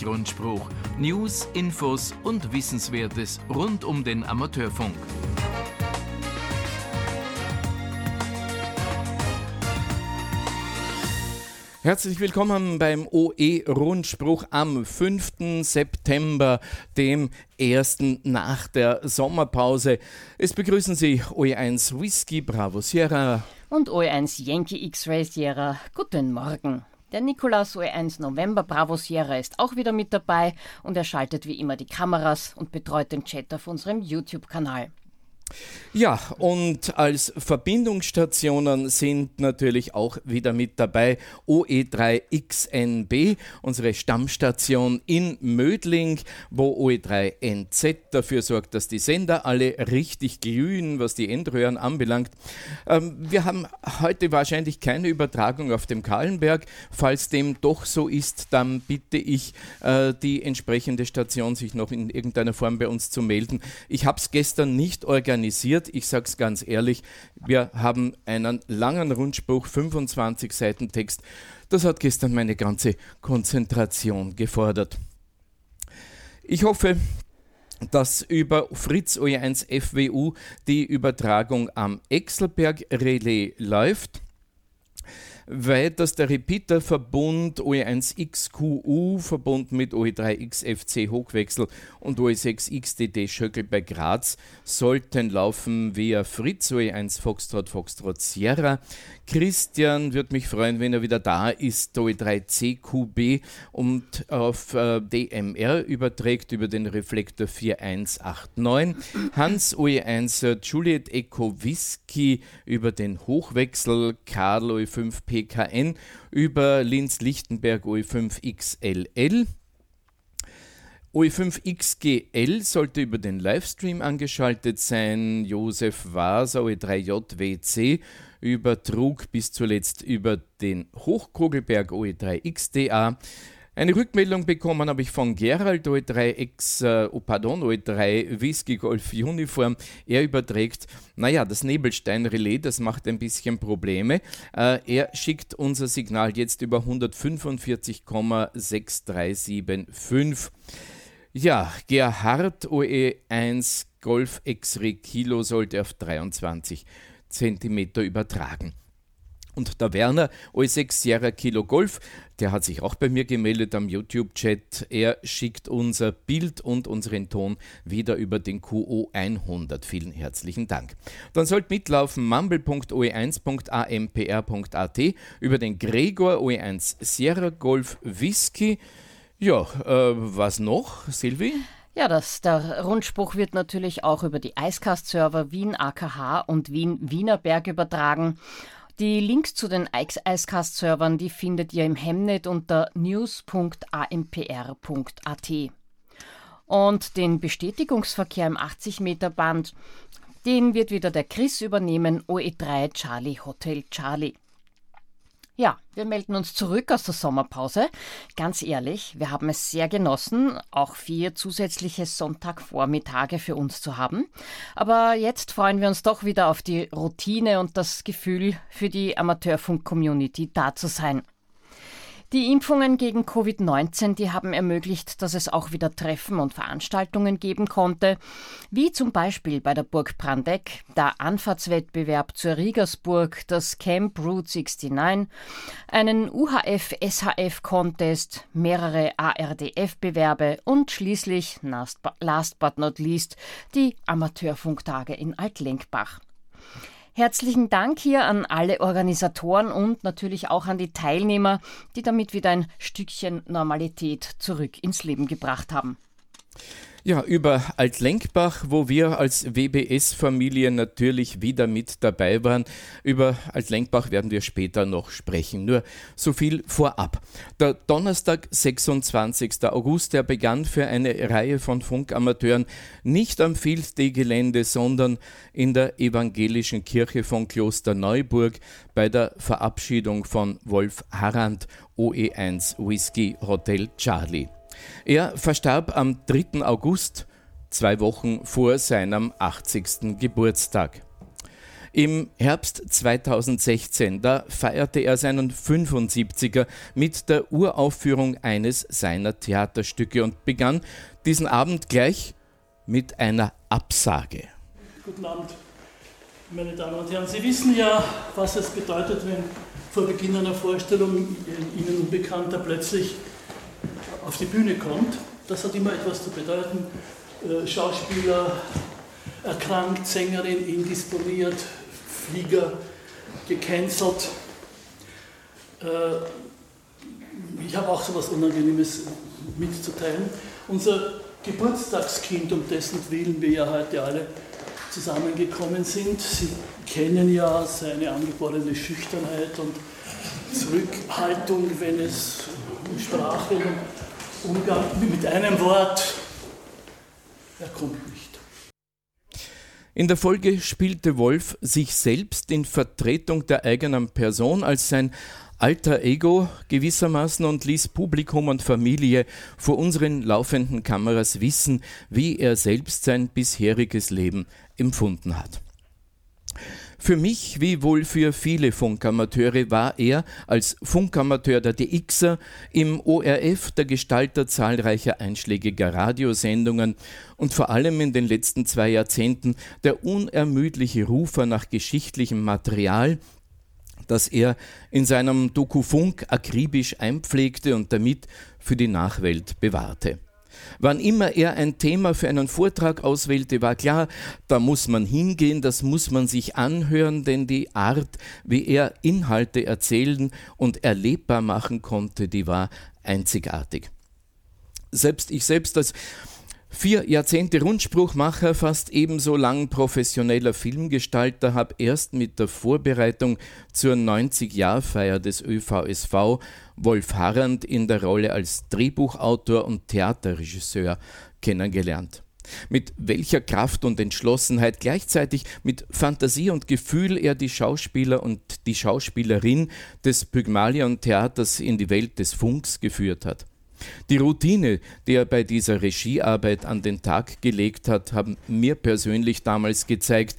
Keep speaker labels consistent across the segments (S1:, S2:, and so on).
S1: Musikrundspruch. News, Infos und Wissenswertes rund um den Amateurfunk.
S2: Herzlich willkommen beim OE-Rundspruch am 5. September, dem ersten nach der Sommerpause. Es begrüßen Sie OE1 Whisky Bravo Sierra
S3: und OE1 Yankee X-Ray Sierra. Guten Morgen. Der Nikolaus OE1 November Bravo Sierra ist auch wieder mit dabei und er schaltet wie immer die Kameras und betreut den Chat auf unserem YouTube-Kanal.
S2: Ja, und als Verbindungsstationen sind natürlich auch wieder mit dabei OE3XNB, unsere Stammstation in Mödling, wo OE3NZ dafür sorgt, dass die Sender alle richtig glühen, was die Endröhren anbelangt. Ähm, wir haben heute wahrscheinlich keine Übertragung auf dem Kahlenberg. Falls dem doch so ist, dann bitte ich äh, die entsprechende Station, sich noch in irgendeiner Form bei uns zu melden. Ich habe es gestern nicht organisiert organisiert. Ich sage es ganz ehrlich, wir haben einen langen Rundspruch, 25 Seiten Text. Das hat gestern meine ganze Konzentration gefordert. Ich hoffe, dass über Fritz OE1 FWU die Übertragung am Exelberg Relais läuft weiters der Repeater-Verbund OE1XQU verbunden mit OE3XFC Hochwechsel und OE6XDD Schöckel bei Graz sollten laufen via Fritz OE1 Foxtrot Foxtrot Sierra. Christian wird mich freuen, wenn er wieder da ist, OE3CQB und auf äh, DMR überträgt über den Reflektor 4189. Hans OE1 Juliet Echo Whisky über den Hochwechsel Karl OE5P PKN über Linz-Lichtenberg OE5XLL. OE5XGL sollte über den Livestream angeschaltet sein. Josef Waser OE3JWC übertrug bis zuletzt über den Hochkogelberg OE3XDA. Eine Rückmeldung bekommen habe ich von Gerald OE3X, äh, oh pardon, OE3 Whisky Golf Uniform. Er überträgt, naja, das Nebelstein-Relais, das macht ein bisschen Probleme. Äh, er schickt unser Signal jetzt über 145,6375. Ja, Gerhard OE1 Golf X-Ray Kilo sollte auf 23 cm übertragen. Und der Werner, OE6 Sierra Kilo Golf, der hat sich auch bei mir gemeldet am YouTube-Chat. Er schickt unser Bild und unseren Ton wieder über den QO 100. Vielen herzlichen Dank. Dann sollt mitlaufen mumble.oe1.ampr.at über den Gregor OE1 Sierra Golf Whisky. Ja, äh, was noch, Silvi?
S3: Ja, das, der Rundspruch wird natürlich auch über die Icecast-Server Wien AKH und Wien Wienerberg übertragen. Die Links zu den Icecast-Servern, die findet ihr im Hemnet unter news.ampr.at. Und den Bestätigungsverkehr im 80-Meter-Band, den wird wieder der Chris übernehmen, OE3 Charlie Hotel Charlie. Ja, wir melden uns zurück aus der Sommerpause. Ganz ehrlich, wir haben es sehr genossen, auch vier zusätzliche Sonntagvormittage für uns zu haben. Aber jetzt freuen wir uns doch wieder auf die Routine und das Gefühl, für die Amateurfunk-Community da zu sein. Die Impfungen gegen Covid-19, die haben ermöglicht, dass es auch wieder Treffen und Veranstaltungen geben konnte, wie zum Beispiel bei der Burg Brandeck, der Anfahrtswettbewerb zur Riegersburg, das Camp Route 69, einen UHF-SHF-Contest, mehrere ARDF-Bewerbe und schließlich, last but not least, die Amateurfunktage in Altlenkbach. Herzlichen Dank hier an alle Organisatoren und natürlich auch an die Teilnehmer, die damit wieder ein Stückchen Normalität zurück ins Leben gebracht haben.
S2: Ja, über Altlenkbach, wo wir als WBS-Familie natürlich wieder mit dabei waren. Über Altlenkbach werden wir später noch sprechen. Nur so viel vorab. Der Donnerstag, 26. August, der begann für eine Reihe von Funkamateuren nicht am Field Day Gelände, sondern in der evangelischen Kirche von Kloster Neuburg bei der Verabschiedung von Wolf Harrand, OE1 Whisky Hotel Charlie. Er verstarb am 3. August, zwei Wochen vor seinem 80. Geburtstag. Im Herbst 2016, da feierte er seinen 75er mit der Uraufführung eines seiner Theaterstücke und begann diesen Abend gleich mit einer Absage.
S4: Guten Abend, meine Damen und Herren. Sie wissen ja, was es bedeutet, wenn vor Beginn einer Vorstellung Ihnen Unbekannter plötzlich auf die Bühne kommt. Das hat immer etwas zu bedeuten. Äh, Schauspieler erkrankt, Sängerin indisponiert, Flieger gecancelt. Äh, ich habe auch so etwas Unangenehmes mitzuteilen. Unser Geburtstagskind, um dessen Willen wir ja heute alle zusammengekommen sind. Sie kennen ja seine angeborene Schüchternheit und Zurückhaltung, wenn es um Sprache und Umgang mit einem Wort, er kommt nicht.
S2: In der Folge spielte Wolf sich selbst in Vertretung der eigenen Person als sein alter Ego gewissermaßen und ließ Publikum und Familie vor unseren laufenden Kameras wissen, wie er selbst sein bisheriges Leben empfunden hat. Für mich, wie wohl für viele Funkamateure, war er als Funkamateur der DXer im ORF der Gestalter zahlreicher einschlägiger Radiosendungen und vor allem in den letzten zwei Jahrzehnten der unermüdliche Rufer nach geschichtlichem Material, das er in seinem Doku Funk akribisch einpflegte und damit für die Nachwelt bewahrte. Wann immer er ein Thema für einen Vortrag auswählte, war klar, da muss man hingehen, das muss man sich anhören, denn die Art, wie er Inhalte erzählen und erlebbar machen konnte, die war einzigartig. Selbst ich selbst als Vier Jahrzehnte Rundspruchmacher, fast ebenso lang professioneller Filmgestalter, habe erst mit der Vorbereitung zur 90-Jahr-Feier des ÖVSV Wolf Harrand in der Rolle als Drehbuchautor und Theaterregisseur kennengelernt. Mit welcher Kraft und Entschlossenheit, gleichzeitig mit Fantasie und Gefühl er die Schauspieler und die Schauspielerin des Pygmalion Theaters in die Welt des Funks geführt hat. Die Routine, die er bei dieser Regiearbeit an den Tag gelegt hat, haben mir persönlich damals gezeigt,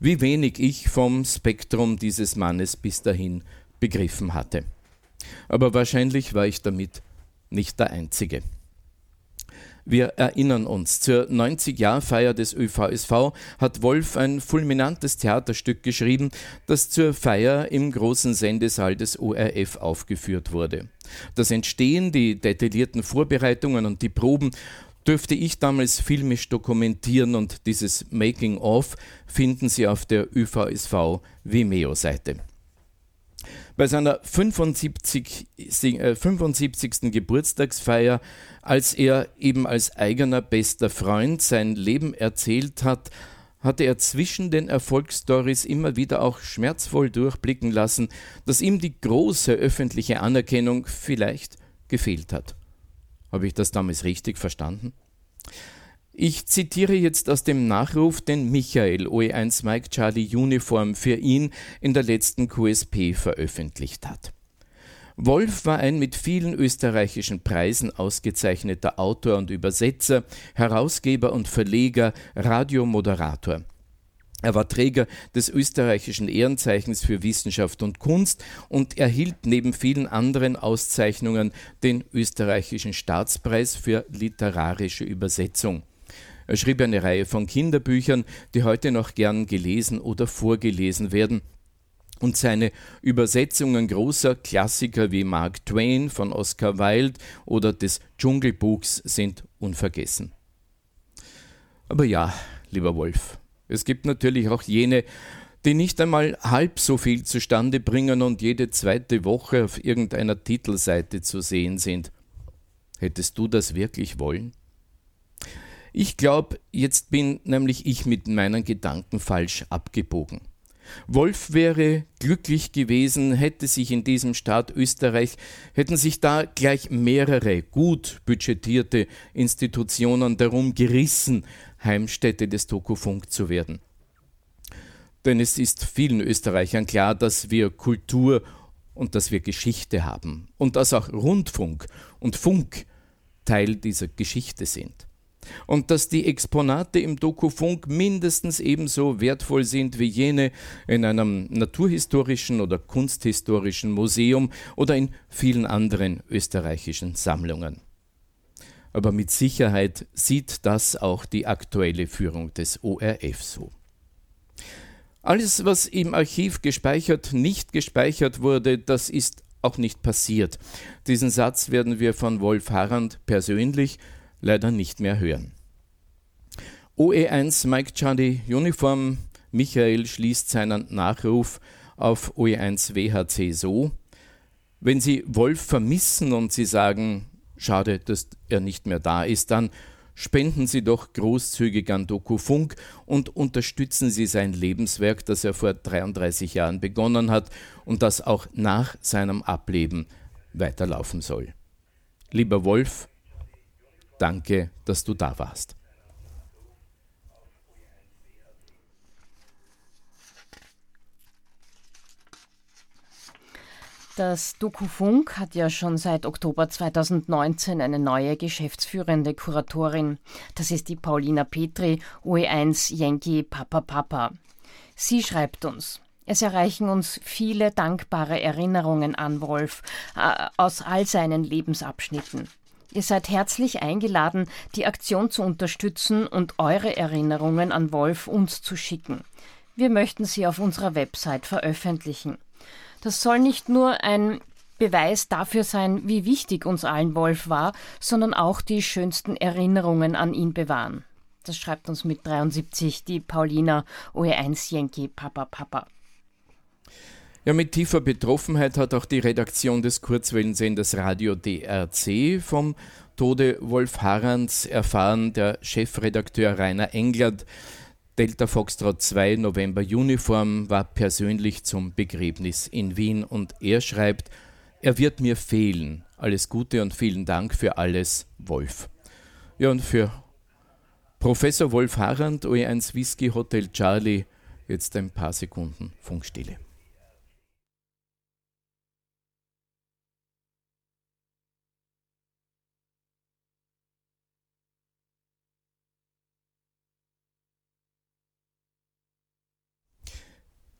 S2: wie wenig ich vom Spektrum dieses Mannes bis dahin begriffen hatte. Aber wahrscheinlich war ich damit nicht der Einzige. Wir erinnern uns, zur 90-Jahr-Feier des ÖVSV hat Wolf ein fulminantes Theaterstück geschrieben, das zur Feier im großen Sendesaal des ORF aufgeführt wurde. Das Entstehen, die detaillierten Vorbereitungen und die Proben dürfte ich damals filmisch dokumentieren und dieses Making-of finden Sie auf der ÖVSV Vimeo-Seite. Bei seiner 75, äh, 75. Geburtstagsfeier, als er eben als eigener bester Freund sein Leben erzählt hat, hatte er zwischen den Erfolgsstories immer wieder auch schmerzvoll durchblicken lassen, dass ihm die große öffentliche Anerkennung vielleicht gefehlt hat. Habe ich das damals richtig verstanden? Ich zitiere jetzt aus dem Nachruf, den Michael OE1 Mike Charlie Uniform für ihn in der letzten QSP veröffentlicht hat. Wolf war ein mit vielen österreichischen Preisen ausgezeichneter Autor und Übersetzer, Herausgeber und Verleger, Radiomoderator. Er war Träger des österreichischen Ehrenzeichens für Wissenschaft und Kunst und erhielt neben vielen anderen Auszeichnungen den österreichischen Staatspreis für literarische Übersetzung. Er schrieb eine Reihe von Kinderbüchern, die heute noch gern gelesen oder vorgelesen werden. Und seine Übersetzungen großer Klassiker wie Mark Twain von Oscar Wilde oder des Dschungelbuchs sind unvergessen. Aber ja, lieber Wolf, es gibt natürlich auch jene, die nicht einmal halb so viel zustande bringen und jede zweite Woche auf irgendeiner Titelseite zu sehen sind. Hättest du das wirklich wollen? Ich glaube, jetzt bin nämlich ich mit meinen Gedanken falsch abgebogen. Wolf wäre glücklich gewesen, hätte sich in diesem Staat Österreich, hätten sich da gleich mehrere gut budgetierte Institutionen darum gerissen, Heimstätte des Tokufunk zu werden. Denn es ist vielen Österreichern klar, dass wir Kultur und dass wir Geschichte haben und dass auch Rundfunk und Funk Teil dieser Geschichte sind. Und dass die Exponate im Dokufunk mindestens ebenso wertvoll sind wie jene in einem naturhistorischen oder kunsthistorischen Museum oder in vielen anderen österreichischen Sammlungen. Aber mit Sicherheit sieht das auch die aktuelle Führung des ORF so. Alles, was im Archiv gespeichert, nicht gespeichert wurde, das ist auch nicht passiert. Diesen Satz werden wir von Wolf Harrand persönlich leider nicht mehr hören. OE1 Mike Charlie Uniform Michael schließt seinen Nachruf auf OE1 WHC so: Wenn Sie Wolf vermissen und Sie sagen, schade, dass er nicht mehr da ist, dann Spenden Sie doch großzügig an Doku Funk und unterstützen Sie sein Lebenswerk, das er vor 33 Jahren begonnen hat und das auch nach seinem Ableben weiterlaufen soll. Lieber Wolf, danke, dass du da warst.
S3: Das Dokufunk hat ja schon seit Oktober 2019 eine neue geschäftsführende Kuratorin. Das ist die Paulina Petri, OE1 Yankee Papa Papa. Sie schreibt uns. Es erreichen uns viele dankbare Erinnerungen an Wolf äh, aus all seinen Lebensabschnitten. Ihr seid herzlich eingeladen, die Aktion zu unterstützen und eure Erinnerungen an Wolf uns zu schicken. Wir möchten sie auf unserer Website veröffentlichen. Das soll nicht nur ein Beweis dafür sein, wie wichtig uns allen Wolf war, sondern auch die schönsten Erinnerungen an ihn bewahren. Das schreibt uns mit 73 die Paulina OE1 Yankee Papa Papa.
S2: Ja, mit tiefer Betroffenheit hat auch die Redaktion des Kurzwellensenders Radio DRC vom Tode Wolf Harrands erfahren. Der Chefredakteur Rainer Englert Delta Foxtrot 2 November Uniform war persönlich zum Begräbnis in Wien und er schreibt, er wird mir fehlen. Alles Gute und vielen Dank für alles, Wolf. Ja, und für Professor Wolf Harand, OE1 Whisky Hotel Charlie, jetzt ein paar Sekunden Funkstille.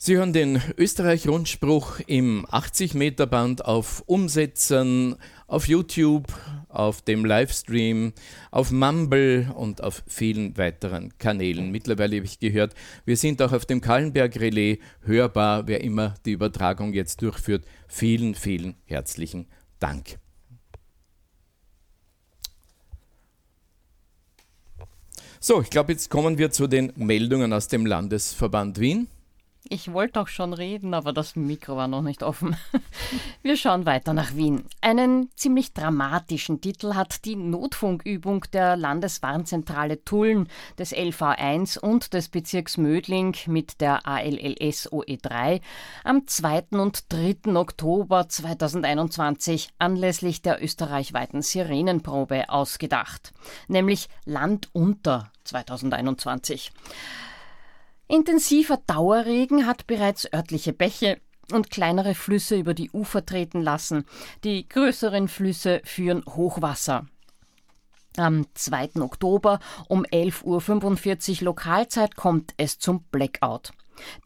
S2: Sie hören den Österreich-Rundspruch im 80-Meter-Band auf Umsetzern, auf YouTube, auf dem Livestream, auf Mumble und auf vielen weiteren Kanälen. Mittlerweile habe ich gehört, wir sind auch auf dem Kallenberg-Relais hörbar, wer immer die Übertragung jetzt durchführt. Vielen, vielen herzlichen Dank. So, ich glaube, jetzt kommen wir zu den Meldungen aus dem Landesverband Wien.
S3: Ich wollte auch schon reden, aber das Mikro war noch nicht offen. Wir schauen weiter nach Wien. Einen ziemlich dramatischen Titel hat die Notfunkübung der Landeswarnzentrale Tulln, des LV1 und des Bezirks Mödling mit der ALLS OE3 am 2. und 3. Oktober 2021 anlässlich der österreichweiten Sirenenprobe ausgedacht, nämlich Land unter 2021. Intensiver Dauerregen hat bereits örtliche Bäche und kleinere Flüsse über die Ufer treten lassen. Die größeren Flüsse führen Hochwasser. Am 2. Oktober um 11.45 Uhr Lokalzeit kommt es zum Blackout.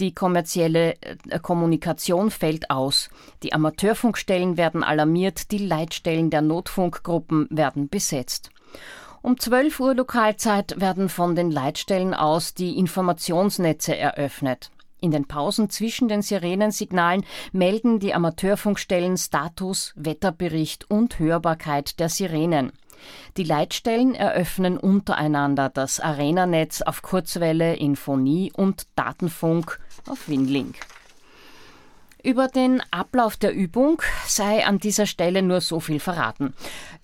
S3: Die kommerzielle äh, Kommunikation fällt aus. Die Amateurfunkstellen werden alarmiert, die Leitstellen der Notfunkgruppen werden besetzt. Um 12 Uhr Lokalzeit werden von den Leitstellen aus die Informationsnetze eröffnet. In den Pausen zwischen den Sirenensignalen melden die Amateurfunkstellen Status, Wetterbericht und Hörbarkeit der Sirenen. Die Leitstellen eröffnen untereinander das Arenanetz auf Kurzwelle, Infonie und Datenfunk auf Winlink. Über den Ablauf der Übung sei an dieser Stelle nur so viel verraten.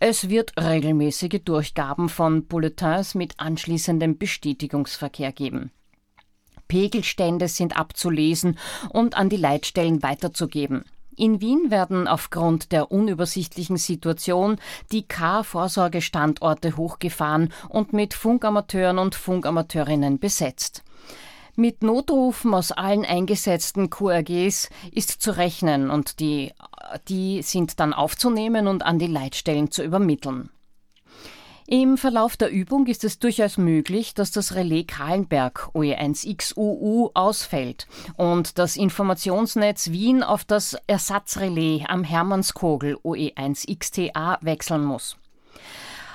S3: Es wird regelmäßige Durchgaben von Bulletins mit anschließendem Bestätigungsverkehr geben. Pegelstände sind abzulesen und an die Leitstellen weiterzugeben. In Wien werden aufgrund der unübersichtlichen Situation die K-Vorsorgestandorte hochgefahren und mit Funkamateuren und Funkamateurinnen besetzt. Mit Notrufen aus allen eingesetzten QRGs ist zu rechnen und die, die sind dann aufzunehmen und an die Leitstellen zu übermitteln. Im Verlauf der Übung ist es durchaus möglich, dass das Relais Kahlenberg OE1XUU ausfällt und das Informationsnetz Wien auf das Ersatzrelais am Hermannskogel OE1XTA wechseln muss.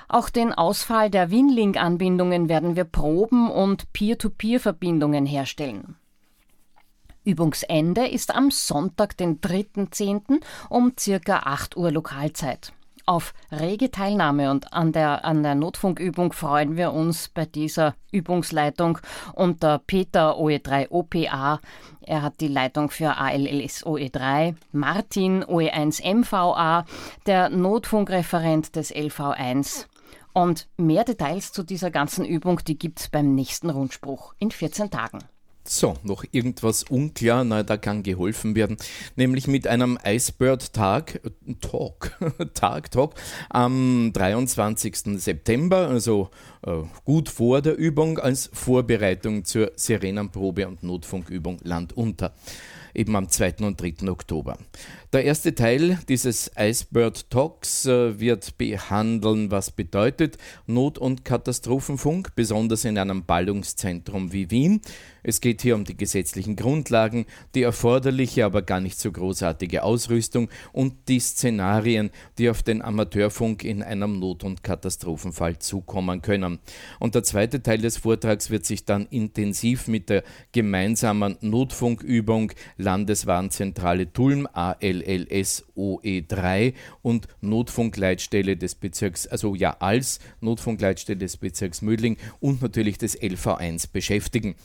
S3: Auch den Ausfall der Winlink-Anbindungen werden wir proben und Peer-to-Peer-Verbindungen herstellen. Übungsende ist am Sonntag, den 3.10. um circa 8 Uhr Lokalzeit. Auf rege Teilnahme und an der, an der Notfunkübung freuen wir uns bei dieser Übungsleitung unter Peter OE3 OPA. Er hat die Leitung für ALLS OE3, Martin OE1 MVA, der Notfunkreferent des LV1. Und mehr Details zu dieser ganzen Übung, die gibt's beim nächsten Rundspruch in 14 Tagen.
S2: So, noch irgendwas unklar, na, da kann geholfen werden, nämlich mit einem Icebird-Tag, Talk, Tag, Talk, am 23. September, also äh, gut vor der Übung, als Vorbereitung zur Sirenenprobe und Notfunkübung Land unter eben am 2. und 3. Oktober. Der erste Teil dieses Icebird Talks äh, wird behandeln, was bedeutet Not- und Katastrophenfunk, besonders in einem Ballungszentrum wie Wien. Es geht hier um die gesetzlichen Grundlagen, die erforderliche, aber gar nicht so großartige Ausrüstung und die Szenarien, die auf den Amateurfunk in einem Not- und Katastrophenfall zukommen können. Und der zweite Teil des Vortrags wird sich dann intensiv mit der gemeinsamen Notfunkübung Landeswarnzentrale Tulm ALLS OE3 und Notfunkleitstelle des Bezirks, also ja als Notfunkleitstelle des Bezirks Mödling und natürlich des LV1 beschäftigen.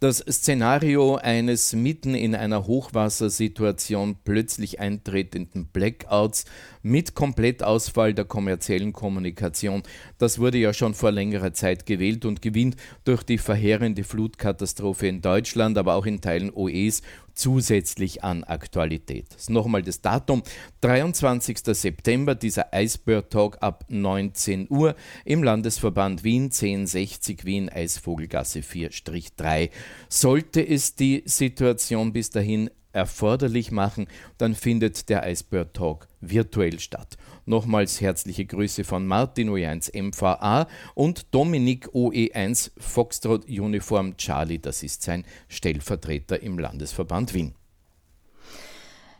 S2: Das Szenario eines mitten in einer Hochwassersituation plötzlich eintretenden Blackouts mit Komplettausfall der kommerziellen Kommunikation, das wurde ja schon vor längerer Zeit gewählt und gewinnt durch die verheerende Flutkatastrophe in Deutschland, aber auch in Teilen OEs zusätzlich an Aktualität. Nochmal das Datum, 23. September, dieser Eisbird Talk ab 19 Uhr im Landesverband Wien 1060 Wien Eisvogelgasse 4-3. Sollte es die Situation bis dahin erforderlich machen, dann findet der Eisbird Talk virtuell statt. Nochmals herzliche Grüße von Martin OE1 MVA und Dominik OE1 Foxtrot Uniform Charlie, das ist sein Stellvertreter im Landesverband Wien.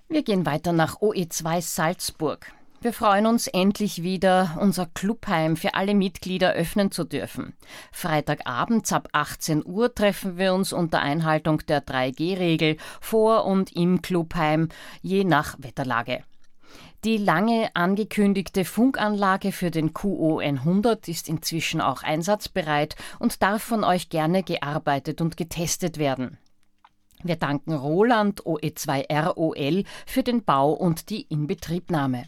S3: Wir gehen weiter nach OE2 Salzburg. Wir freuen uns endlich wieder, unser Clubheim für alle Mitglieder öffnen zu dürfen. Freitagabends ab 18 Uhr treffen wir uns unter Einhaltung der 3G-Regel vor und im Clubheim, je nach Wetterlage. Die lange angekündigte Funkanlage für den QO 100 ist inzwischen auch einsatzbereit und darf von euch gerne gearbeitet und getestet werden. Wir danken Roland OE2ROL für den Bau und die Inbetriebnahme.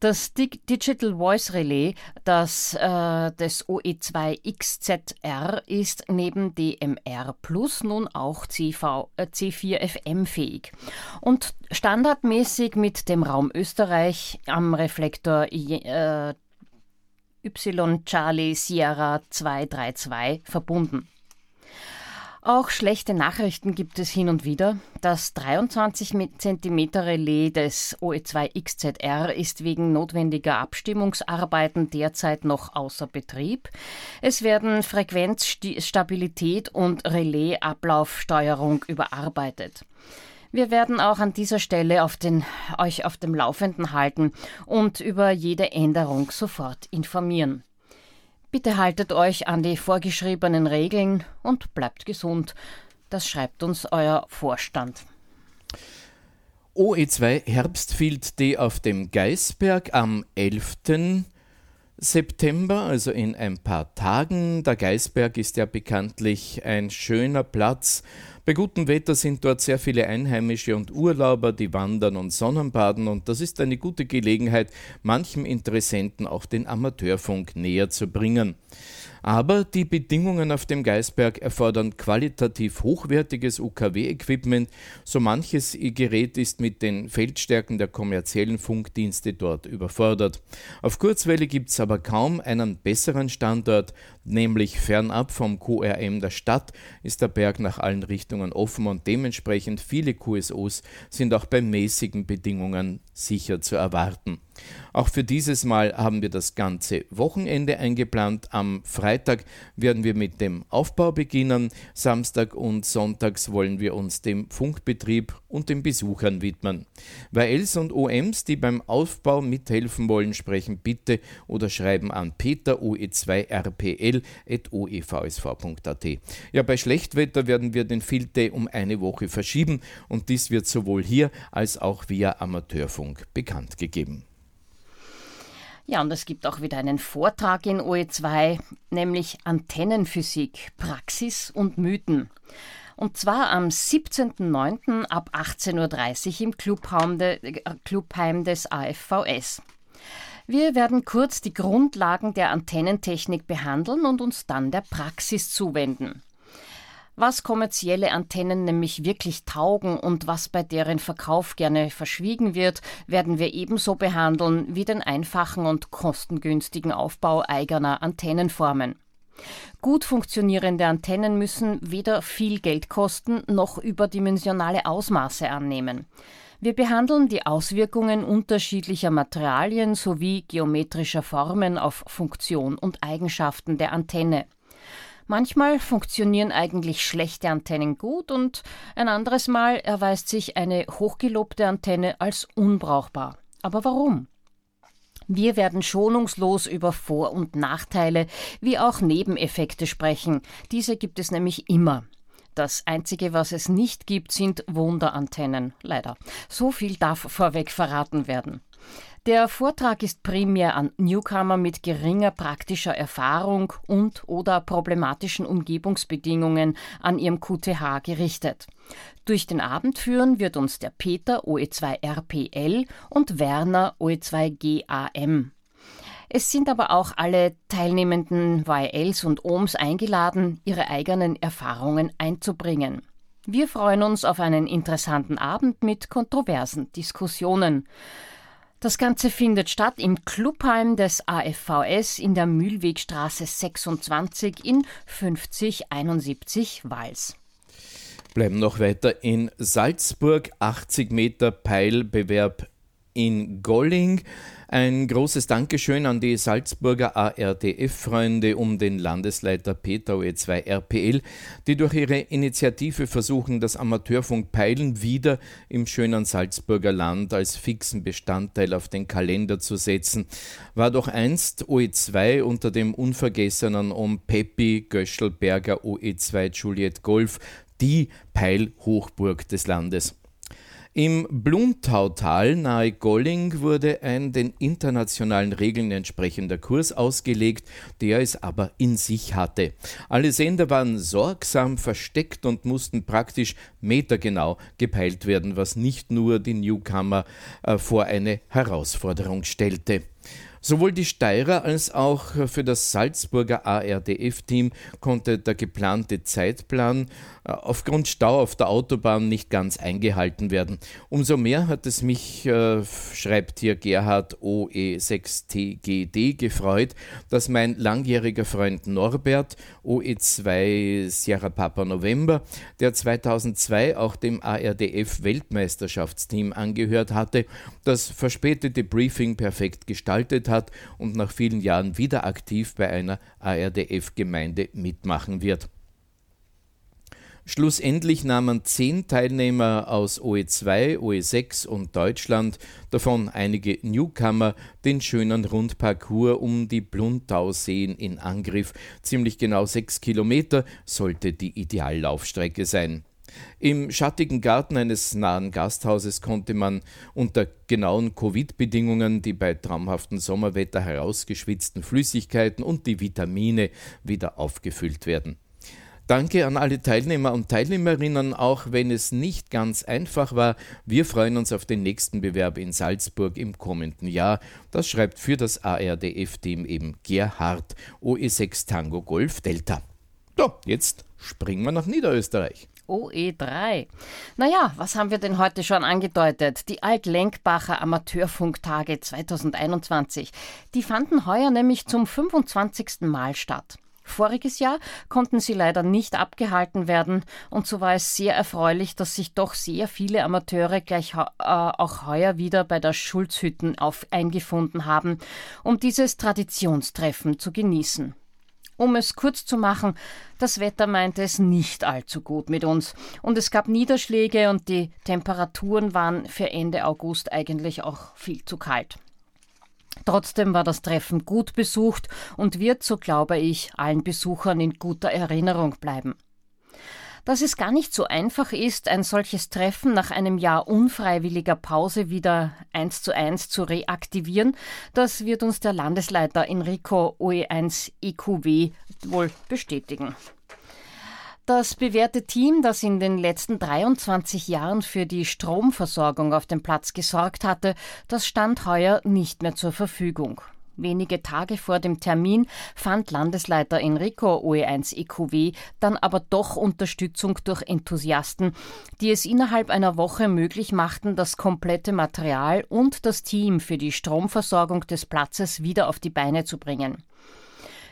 S3: Das Digital Voice Relay das, äh, des OE2XZR ist neben DMR Plus nun auch CV, äh, C4FM fähig und standardmäßig mit dem Raum Österreich am Reflektor äh, Y Charlie Sierra 232 verbunden. Auch schlechte Nachrichten gibt es hin und wieder. Das 23 cm Relais des OE2XZR ist wegen notwendiger Abstimmungsarbeiten derzeit noch außer Betrieb. Es werden Frequenzstabilität und Relaisablaufsteuerung überarbeitet. Wir werden auch an dieser Stelle auf den, euch auf dem Laufenden halten und über jede Änderung sofort informieren. Bitte haltet euch an die vorgeschriebenen Regeln und bleibt gesund. Das schreibt uns euer Vorstand.
S2: OE2 Herbstfield D auf dem Geisberg am 11. September, also in ein paar Tagen. Der Geisberg ist ja bekanntlich ein schöner Platz, bei gutem Wetter sind dort sehr viele Einheimische und Urlauber, die wandern und Sonnenbaden und das ist eine gute Gelegenheit, manchem Interessenten auch den Amateurfunk näher zu bringen. Aber die Bedingungen auf dem Geisberg erfordern qualitativ hochwertiges UKW-Equipment. So manches Gerät ist mit den Feldstärken der kommerziellen Funkdienste dort überfordert. Auf Kurzwelle gibt es aber kaum einen besseren Standort, nämlich fernab vom QRM der Stadt ist der Berg nach allen Richtungen offen und dementsprechend viele QSOs sind auch bei mäßigen Bedingungen sicher zu erwarten. Auch für dieses Mal haben wir das ganze Wochenende eingeplant. Am Freitag werden wir mit dem Aufbau beginnen. Samstag und Sonntags wollen wir uns dem Funkbetrieb und den Besuchern widmen. Ls und OMs, die beim Aufbau mithelfen wollen, sprechen bitte oder schreiben an peteroe2rpl.oevsv.at. Ja, bei Schlechtwetter werden wir den Field um eine Woche verschieben und dies wird sowohl hier als auch via Amateurfunk bekannt gegeben.
S3: Ja, und es gibt auch wieder einen Vortrag in OE2, nämlich Antennenphysik, Praxis und Mythen. Und zwar am 17.09. ab 18.30 Uhr im Clubheim, de, äh, Clubheim des AFVS. Wir werden kurz die Grundlagen der Antennentechnik behandeln und uns dann der Praxis zuwenden. Was kommerzielle Antennen nämlich wirklich taugen und was bei deren Verkauf gerne verschwiegen wird, werden wir ebenso behandeln wie den einfachen und kostengünstigen Aufbau eigener Antennenformen. Gut funktionierende Antennen müssen weder viel Geld kosten noch überdimensionale Ausmaße annehmen. Wir behandeln die Auswirkungen unterschiedlicher Materialien sowie geometrischer Formen auf Funktion und Eigenschaften der Antenne. Manchmal funktionieren eigentlich schlechte Antennen gut und ein anderes Mal erweist sich eine hochgelobte Antenne als unbrauchbar. Aber warum? Wir werden schonungslos über Vor- und Nachteile wie auch Nebeneffekte sprechen. Diese gibt es nämlich immer. Das Einzige, was es nicht gibt, sind Wunderantennen. Leider. So viel darf vorweg verraten werden. Der Vortrag ist primär an Newcomer mit geringer praktischer Erfahrung und oder problematischen Umgebungsbedingungen an ihrem QTH gerichtet. Durch den Abend führen wird uns der Peter OE2RPL und Werner OE2GAM. Es sind aber auch alle teilnehmenden YLs und OMs eingeladen, ihre eigenen Erfahrungen einzubringen. Wir freuen uns auf einen interessanten Abend mit kontroversen Diskussionen. Das Ganze findet statt im Clubheim des AFVS in der Mühlwegstraße 26 in 5071 Wals.
S2: Bleiben noch weiter in Salzburg, 80 Meter Peilbewerb in Golling. Ein großes Dankeschön an die Salzburger ARDF-Freunde um den Landesleiter Peter OE2 RPL, die durch ihre Initiative versuchen, das Amateurfunk Peilen wieder im schönen Salzburger Land als fixen Bestandteil auf den Kalender zu setzen. War doch einst OE2 unter dem unvergessenen Om Peppi Göschelberger OE2 Juliet Golf die Peilhochburg des Landes. Im Bluntautal nahe Golling wurde ein den internationalen Regeln entsprechender Kurs ausgelegt, der es aber in sich hatte. Alle Sender waren sorgsam versteckt und mussten praktisch metergenau gepeilt werden, was nicht nur die Newcomer äh, vor eine Herausforderung stellte. Sowohl die Steirer als auch für das Salzburger ARDF-Team konnte der geplante Zeitplan aufgrund Stau auf der Autobahn nicht ganz eingehalten werden. Umso mehr hat es mich, äh, schreibt hier Gerhard OE6TGD, gefreut, dass mein langjähriger Freund Norbert OE2 Sierra Papa November, der 2002 auch dem ARDF-Weltmeisterschaftsteam angehört hatte, das verspätete Briefing perfekt gestaltet hat und nach vielen Jahren wieder aktiv bei einer ARDF-Gemeinde mitmachen wird. Schlussendlich nahmen zehn Teilnehmer aus OE2, OE6 und Deutschland, davon einige Newcomer, den schönen Rundparcours um die Bluntauseen in Angriff. Ziemlich genau sechs Kilometer sollte die Ideallaufstrecke sein. Im schattigen Garten eines nahen Gasthauses konnte man unter genauen Covid-Bedingungen die bei traumhaftem Sommerwetter herausgeschwitzten Flüssigkeiten und die Vitamine wieder aufgefüllt werden. Danke an alle Teilnehmer und Teilnehmerinnen, auch wenn es nicht ganz einfach war. Wir freuen uns auf den nächsten Bewerb in Salzburg im kommenden Jahr. Das schreibt für das ARDF-Team eben Gerhard OE6 Tango Golf Delta. So, jetzt springen wir nach Niederösterreich.
S3: OE3. Naja, was haben wir denn heute schon angedeutet? Die Altlenkbacher Amateurfunktage 2021. Die fanden heuer nämlich zum 25. Mal statt. Voriges Jahr konnten sie leider nicht abgehalten werden und so war es sehr erfreulich, dass sich doch sehr viele Amateure gleich äh, auch heuer wieder bei der Schulzhütten auf eingefunden haben, um dieses Traditionstreffen zu genießen. Um es kurz zu machen, das Wetter meinte es nicht allzu gut mit uns und es gab Niederschläge und die Temperaturen waren für Ende August eigentlich auch viel zu kalt. Trotzdem war das Treffen gut besucht und wird, so glaube ich, allen Besuchern in guter Erinnerung bleiben. Dass es gar nicht so einfach ist, ein solches Treffen nach einem Jahr unfreiwilliger Pause wieder eins zu eins zu reaktivieren, das wird uns der Landesleiter Enrico OE1 EQW wohl bestätigen. Das bewährte Team, das in den letzten 23 Jahren für die Stromversorgung auf dem Platz gesorgt hatte, das stand heuer nicht mehr zur Verfügung. Wenige Tage vor dem Termin fand Landesleiter Enrico OE1 EQW dann aber doch Unterstützung durch Enthusiasten, die es innerhalb einer Woche möglich machten, das komplette Material und das Team für die Stromversorgung des Platzes wieder auf die Beine zu bringen.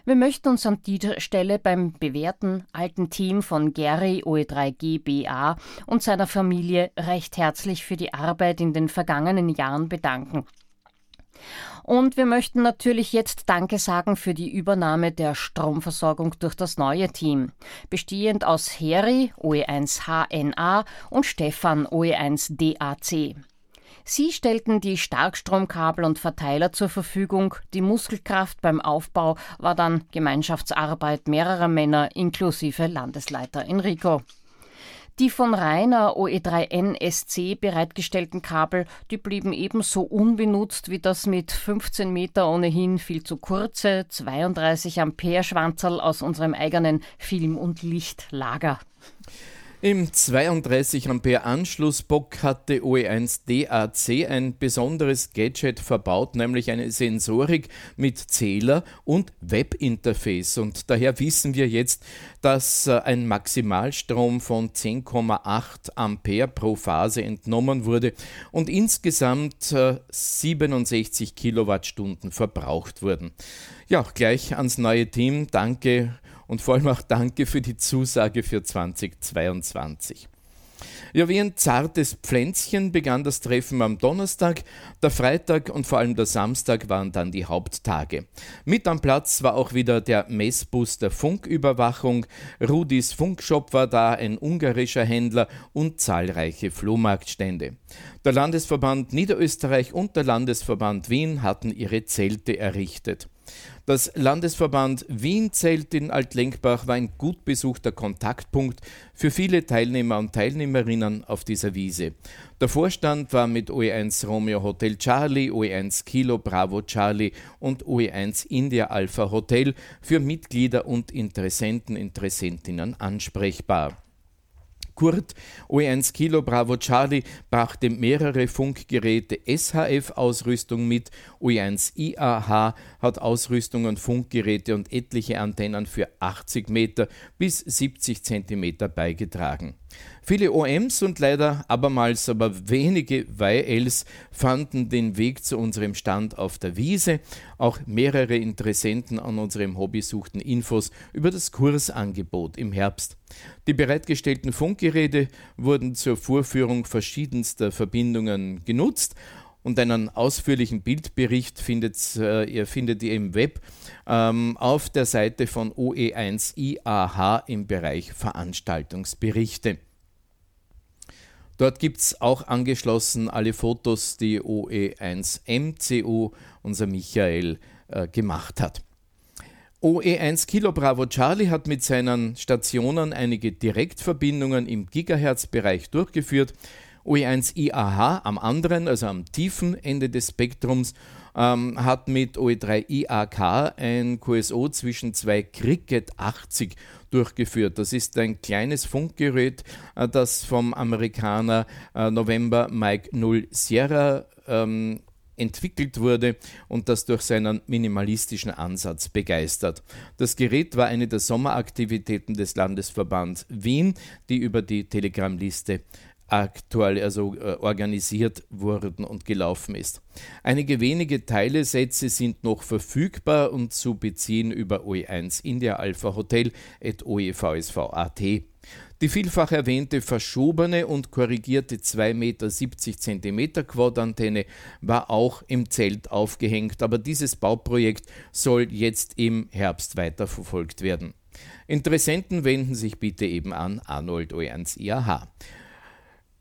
S3: Wir möchten uns an dieser Stelle beim bewährten alten Team von Gary OE3 GBA und seiner Familie recht herzlich für die Arbeit in den vergangenen Jahren bedanken. Und wir möchten natürlich jetzt Danke sagen für die Übernahme der Stromversorgung durch das neue Team, bestehend aus Heri OE1 HNA und Stefan OE1 DAC. Sie stellten die Starkstromkabel und Verteiler zur Verfügung. Die Muskelkraft beim Aufbau war dann Gemeinschaftsarbeit mehrerer Männer inklusive Landesleiter Enrico. Die von Rainer OE3N-SC bereitgestellten Kabel, die blieben ebenso unbenutzt wie das mit 15 Meter ohnehin viel zu kurze 32 Ampere Schwanzerl aus unserem eigenen Film- und Lichtlager.
S2: Im 32 Ampere Anschlussbock hatte OE1 DAC ein besonderes Gadget verbaut, nämlich eine Sensorik mit Zähler und Webinterface. Und daher wissen wir jetzt, dass äh, ein Maximalstrom von 10,8 Ampere pro Phase entnommen wurde und insgesamt 67 äh, Kilowattstunden verbraucht wurden. Ja, gleich ans neue Team. Danke und vor allem auch danke für die Zusage für 2022. Ja, wie ein zartes Pflänzchen begann das Treffen am Donnerstag. Der Freitag und vor allem der Samstag waren dann die Haupttage. Mit am Platz war auch wieder der Messbus der Funküberwachung. Rudis Funkshop war da, ein ungarischer Händler und zahlreiche Flohmarktstände. Der Landesverband Niederösterreich und der Landesverband Wien hatten ihre Zelte errichtet. Das Landesverband Wien-Zelt in Altlenkbach war ein gut besuchter Kontaktpunkt für viele Teilnehmer und Teilnehmerinnen auf dieser Wiese. Der Vorstand war mit OE1 Romeo Hotel Charlie, OE1 Kilo Bravo Charlie und OE1 India Alpha Hotel für Mitglieder und Interessenten, Interessentinnen ansprechbar. Kurt OE1 Kilo Bravo Charlie brachte mehrere Funkgeräte SHF-Ausrüstung mit. OE1 IAH hat Ausrüstung und Funkgeräte und etliche Antennen für 80 Meter bis 70 Zentimeter beigetragen. Viele OMs und leider abermals aber wenige YLs fanden den Weg zu unserem Stand auf der Wiese. Auch mehrere Interessenten an unserem Hobby suchten Infos über das Kursangebot im Herbst. Die bereitgestellten Funkgeräte wurden zur Vorführung verschiedenster Verbindungen genutzt und einen ausführlichen Bildbericht findet äh, ihr findet ihr im Web ähm, auf der Seite von OE1 IAH im Bereich Veranstaltungsberichte. Dort gibt es auch angeschlossen alle Fotos, die OE1MCU, unser Michael, äh, gemacht hat. OE1 Kilo Bravo Charlie hat mit seinen Stationen einige Direktverbindungen im Gigahertz-Bereich durchgeführt. OE1 IAH am anderen, also am tiefen Ende des Spektrums, ähm, hat mit OE3 IAK ein QSO zwischen zwei Cricket 80 durchgeführt. Das ist ein kleines Funkgerät, äh, das vom Amerikaner äh, November Mike 0 Sierra ähm, entwickelt wurde und das durch seinen minimalistischen Ansatz begeistert. Das Gerät war eine der Sommeraktivitäten des Landesverbands Wien, die über die Telegram-Liste aktuell also äh, organisiert wurden und gelaufen ist. Einige wenige Teilesätze sind noch verfügbar und zu beziehen über OE1 India Alpha Hotel at oevsv.at. Die vielfach erwähnte verschobene und korrigierte 2,70 Meter cm Quad-Antenne war auch im Zelt aufgehängt, aber dieses Bauprojekt soll jetzt im Herbst weiterverfolgt werden. Interessenten wenden sich bitte eben an Arnold O1 IAH.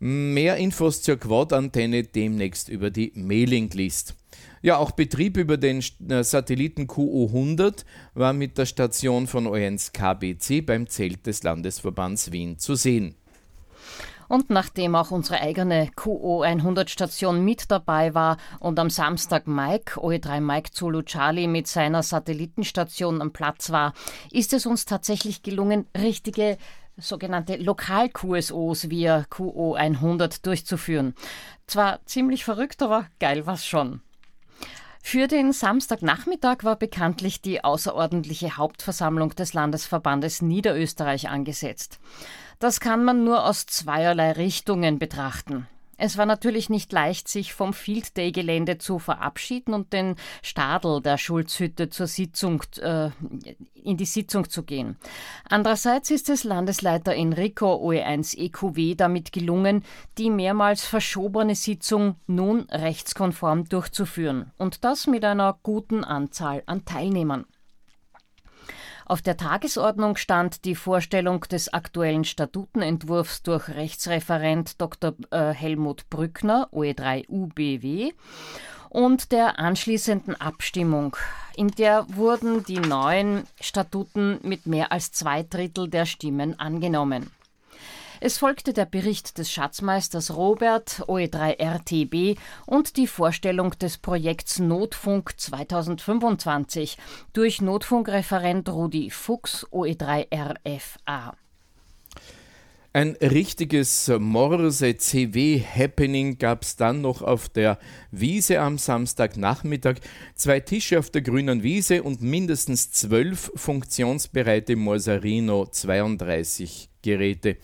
S2: Mehr Infos zur Quad-Antenne demnächst über die Mailinglist. Ja, auch Betrieb über den äh, Satelliten QO100 war mit der Station von O1 KBC beim Zelt des Landesverbands Wien zu sehen.
S3: Und nachdem auch unsere eigene QO100-Station mit dabei war und am Samstag Mike, OE3 Mike Zulu Charlie, mit seiner Satellitenstation am Platz war, ist es uns tatsächlich gelungen, richtige sogenannte Lokal-QSOs via QO100 durchzuführen. Zwar ziemlich verrückt, aber geil war's schon. Für den Samstagnachmittag war bekanntlich die außerordentliche Hauptversammlung des Landesverbandes Niederösterreich angesetzt. Das kann man nur aus zweierlei Richtungen betrachten. Es war natürlich nicht leicht, sich vom Field Day Gelände zu verabschieden und den Stadel der Schulzhütte zur Sitzung, äh, in die Sitzung zu gehen. Andererseits ist es Landesleiter Enrico OE1 EQW damit gelungen, die mehrmals verschobene Sitzung nun rechtskonform durchzuführen. Und das mit einer guten Anzahl an Teilnehmern. Auf der Tagesordnung stand die Vorstellung des aktuellen Statutenentwurfs durch Rechtsreferent Dr. Äh, Helmut Brückner, OE3 UBW, und der anschließenden Abstimmung. In der wurden die neuen Statuten mit mehr als zwei Drittel der Stimmen angenommen. Es folgte der Bericht des Schatzmeisters Robert OE3 RTB und die Vorstellung des Projekts Notfunk 2025 durch Notfunkreferent Rudi Fuchs OE3 RFA.
S2: Ein richtiges Morse-CW-Happening gab es dann noch auf der Wiese am Samstagnachmittag. Zwei Tische auf der grünen Wiese und mindestens zwölf funktionsbereite Morserino 32 Geräte.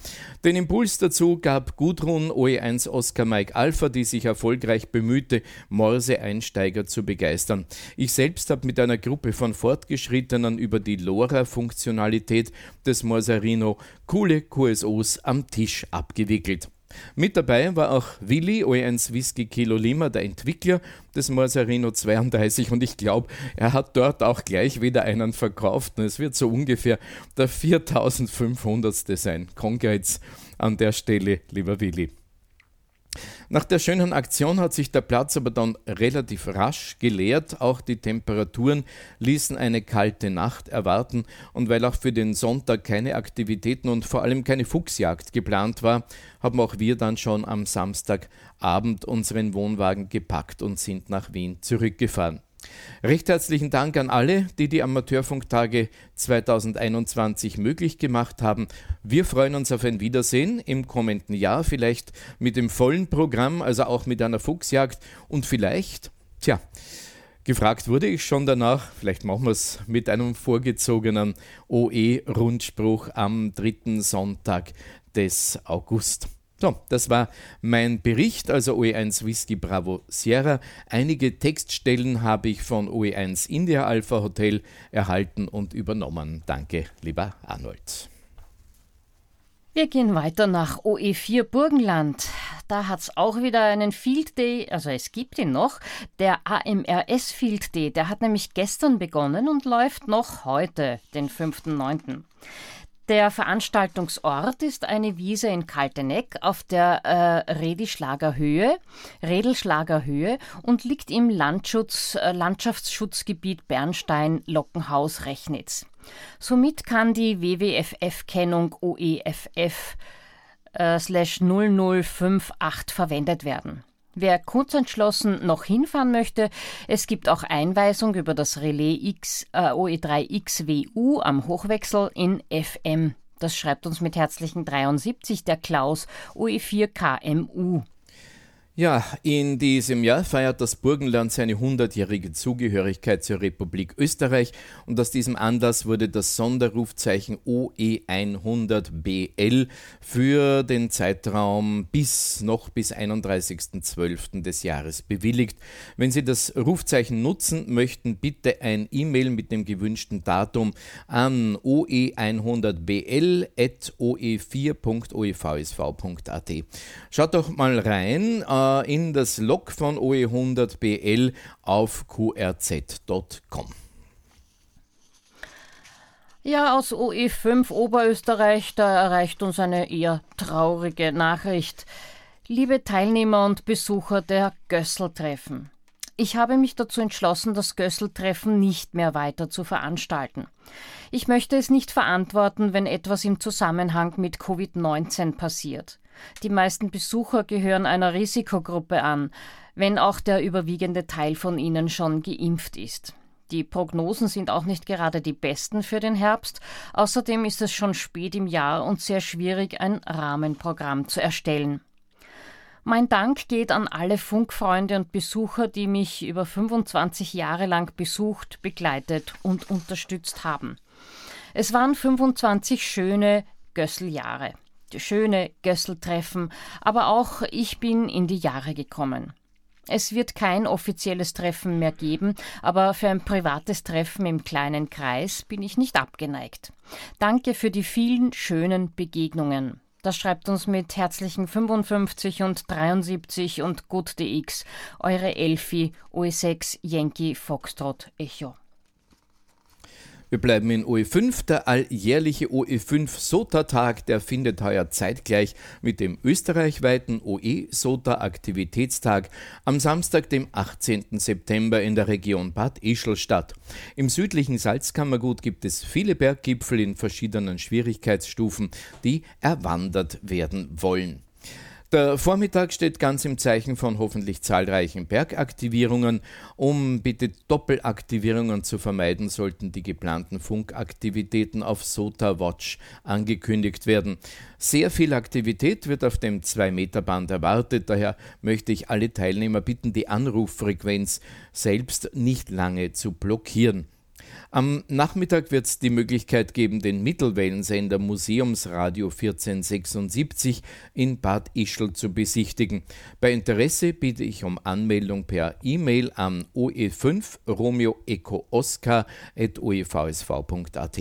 S2: Den Impuls dazu gab Gudrun OE1 Oscar Mike Alpha, die sich erfolgreich bemühte, Morse-Einsteiger zu begeistern. Ich selbst habe mit einer Gruppe von Fortgeschrittenen über die LoRa-Funktionalität des Morserino coole QSOs am Tisch abgewickelt. Mit dabei war auch Willi, OE1 Whisky Kilo Lima, der Entwickler des Morsarino 32 und ich glaube, er hat dort auch gleich wieder einen verkauft. Es wird so ungefähr der 4500. sein. Congrats an der Stelle, lieber Willi. Nach der schönen Aktion hat sich der Platz aber dann relativ rasch geleert. Auch die Temperaturen ließen eine kalte Nacht erwarten. Und weil auch für den Sonntag keine Aktivitäten und vor allem keine Fuchsjagd geplant war, haben auch wir dann schon am Samstagabend unseren Wohnwagen gepackt und sind nach Wien zurückgefahren. Recht herzlichen Dank an alle, die die Amateurfunktage 2021 möglich gemacht haben. Wir freuen uns auf ein Wiedersehen im kommenden Jahr, vielleicht mit dem vollen Programm, also auch mit einer Fuchsjagd und vielleicht, tja, gefragt wurde ich schon danach, vielleicht machen wir es mit einem vorgezogenen OE-Rundspruch am dritten Sonntag des August. So, das war mein Bericht, also OE1 Whisky Bravo Sierra. Einige Textstellen habe ich von OE1 India Alpha Hotel erhalten und übernommen. Danke, lieber Arnold.
S3: Wir gehen weiter nach OE4 Burgenland. Da hat es auch wieder einen Field Day, also es gibt ihn noch, der AMRS Field Day. Der hat nämlich gestern begonnen und läuft noch heute, den 5.9. Der Veranstaltungsort ist eine Wiese in Kalteneck auf der äh, Redischlager Höhe, Redelschlager Höhe und liegt im Landschutz, äh, Landschaftsschutzgebiet Bernstein-Lockenhaus-Rechnitz. Somit kann die WWFF-Kennung OEFF äh, 0058 verwendet werden. Wer kurzentschlossen noch hinfahren möchte, es gibt auch Einweisung über das Relais X, äh, OE3XWU am Hochwechsel in FM. Das schreibt uns mit herzlichen 73 der Klaus OE4KMU.
S2: Ja, in diesem Jahr feiert das Burgenland seine 100-jährige Zugehörigkeit zur Republik Österreich und aus diesem Anlass wurde das Sonderrufzeichen OE100BL für den Zeitraum bis noch bis 31.12. des Jahres bewilligt. Wenn Sie das Rufzeichen nutzen möchten, bitte ein E-Mail mit dem gewünschten Datum an oe100bl.oe4.oevsv.at. Schaut doch mal rein. Äh, in das Log von OE100BL auf qrz.com.
S3: Ja, aus OE5 Oberösterreich, da erreicht uns eine eher traurige Nachricht. Liebe Teilnehmer und Besucher der Gösseltreffen. Ich habe mich dazu entschlossen, das Gösseltreffen nicht mehr weiter zu veranstalten. Ich möchte es nicht verantworten, wenn etwas im Zusammenhang mit Covid-19 passiert. Die meisten Besucher gehören einer Risikogruppe an, wenn auch der überwiegende Teil von ihnen schon geimpft ist. Die Prognosen sind auch nicht gerade die besten für den Herbst. Außerdem ist es schon spät im Jahr und sehr schwierig, ein Rahmenprogramm zu erstellen. Mein Dank geht an alle Funkfreunde und Besucher, die mich über 25 Jahre lang besucht, begleitet und unterstützt haben. Es waren 25 schöne Gösseljahre schöne Gösseltreffen, aber auch ich bin in die Jahre gekommen. Es wird kein offizielles Treffen mehr geben, aber für ein privates Treffen im kleinen Kreis bin ich nicht abgeneigt. Danke für die vielen schönen Begegnungen. Das schreibt uns mit herzlichen 55 und 73 und GutDX eure Elfi OE6 Yankee Foxtrot Echo.
S2: Wir bleiben in OE5. Der alljährliche OE5 SOTA-Tag, der findet heuer zeitgleich mit dem österreichweiten OE SOTA Aktivitätstag am Samstag, dem 18. September in der Region Bad Ischl statt. Im südlichen Salzkammergut gibt es viele Berggipfel in verschiedenen Schwierigkeitsstufen, die erwandert werden wollen. Der Vormittag steht ganz im Zeichen von hoffentlich zahlreichen Bergaktivierungen. Um bitte Doppelaktivierungen zu vermeiden, sollten die geplanten Funkaktivitäten auf SOTA Watch angekündigt werden. Sehr viel Aktivität wird auf dem 2-Meter-Band erwartet, daher möchte ich alle Teilnehmer bitten, die Anruffrequenz selbst nicht lange zu blockieren. Am Nachmittag wird es die Möglichkeit geben, den Mittelwellensender Museumsradio 1476 in Bad Ischl zu besichtigen. Bei Interesse biete ich um Anmeldung per E-Mail an oe5 Romeo Eco Oscar at oevsv.at.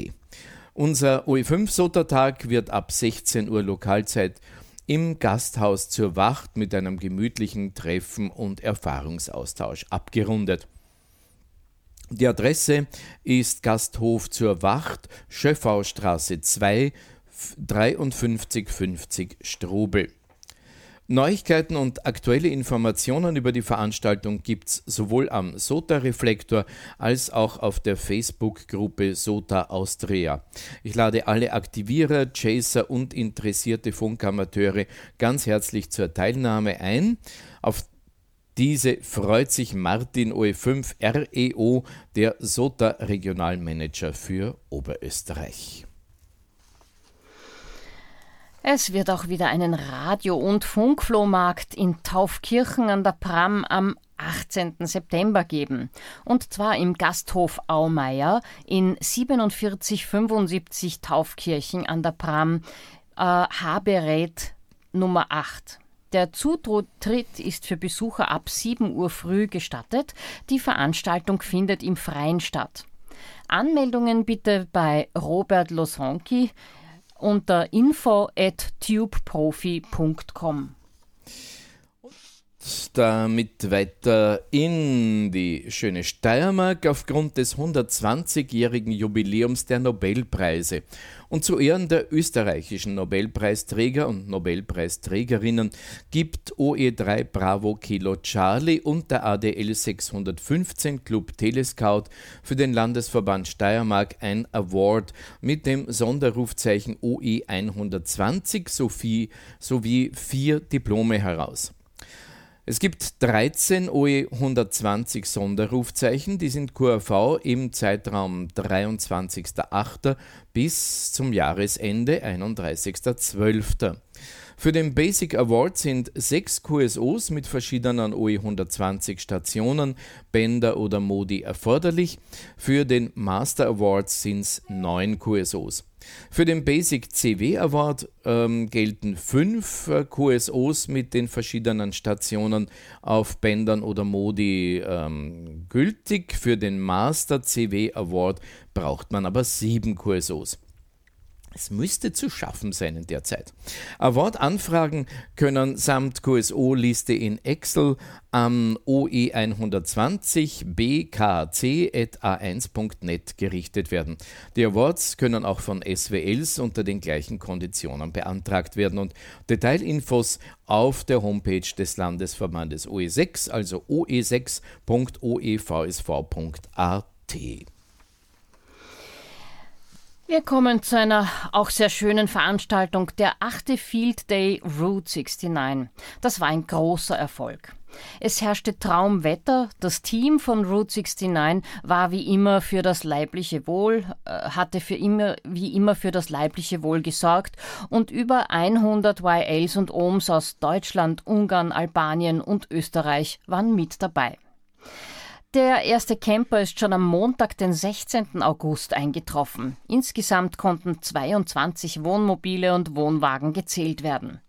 S2: Unser OE5-Sotertag wird ab 16 Uhr Lokalzeit im Gasthaus zur Wacht mit einem gemütlichen Treffen und Erfahrungsaustausch abgerundet. Die Adresse ist Gasthof zur Wacht, Schöffaustraße 2, 5350 Strobel. Neuigkeiten und aktuelle Informationen über die Veranstaltung gibt's sowohl am SOTA Reflektor als auch auf der Facebook-Gruppe SOTA Austria. Ich lade alle Aktivierer, Chaser und interessierte Funkamateure ganz herzlich zur Teilnahme ein. Auf diese freut sich Martin OE5 REO, der SOTA Regionalmanager für Oberösterreich.
S3: Es wird auch wieder einen Radio- und Funkflohmarkt in Taufkirchen an der Pram am 18. September geben. Und zwar im Gasthof Aumeier in 4775 Taufkirchen an der Pram äh, Haberät Nummer 8. Der Zutritt ist für Besucher ab 7 Uhr früh gestattet. Die Veranstaltung findet im Freien statt. Anmeldungen bitte bei Robert Losonki unter info at tubeprofi.com.
S2: Damit weiter in die schöne Steiermark aufgrund des 120-jährigen Jubiläums der Nobelpreise. Und zu Ehren der österreichischen Nobelpreisträger und Nobelpreisträgerinnen gibt OE3 Bravo Kilo Charlie und der ADL 615 Club Telescout für den Landesverband Steiermark ein Award mit dem Sonderrufzeichen OE 120 sowie, sowie vier Diplome heraus. Es gibt 13 OE 120 Sonderrufzeichen, die sind QRV im Zeitraum 23.08. bis zum Jahresende 31.12. Für den Basic Award sind sechs QSOs mit verschiedenen OE 120 Stationen, Bänder oder Modi erforderlich. Für den Master Award sind es neun QSOs. Für den Basic CW Award ähm, gelten fünf äh, QSOs mit den verschiedenen Stationen auf Bändern oder Modi ähm, gültig. Für den Master CW Award braucht man aber sieben QSOs. Es müsste zu schaffen sein in der Zeit. Award-Anfragen können samt QSO-Liste in Excel am OE120 bkc.a1.net gerichtet werden. Die Awards können auch von SWLs unter den gleichen Konditionen beantragt werden und Detailinfos auf der Homepage des Landesverbandes OE6, also oe6.oevsv.at.
S3: Wir kommen zu einer auch sehr schönen Veranstaltung, der achte Field Day Route 69. Das war ein großer Erfolg. Es herrschte Traumwetter, das Team von Route 69 war wie immer für das leibliche Wohl, äh, hatte für immer, wie immer für das leibliche Wohl gesorgt und über 100 YLs und OMs aus Deutschland, Ungarn, Albanien und Österreich waren mit dabei. Der erste Camper ist schon am Montag, den 16. August, eingetroffen. Insgesamt konnten 22 Wohnmobile und Wohnwagen gezählt werden.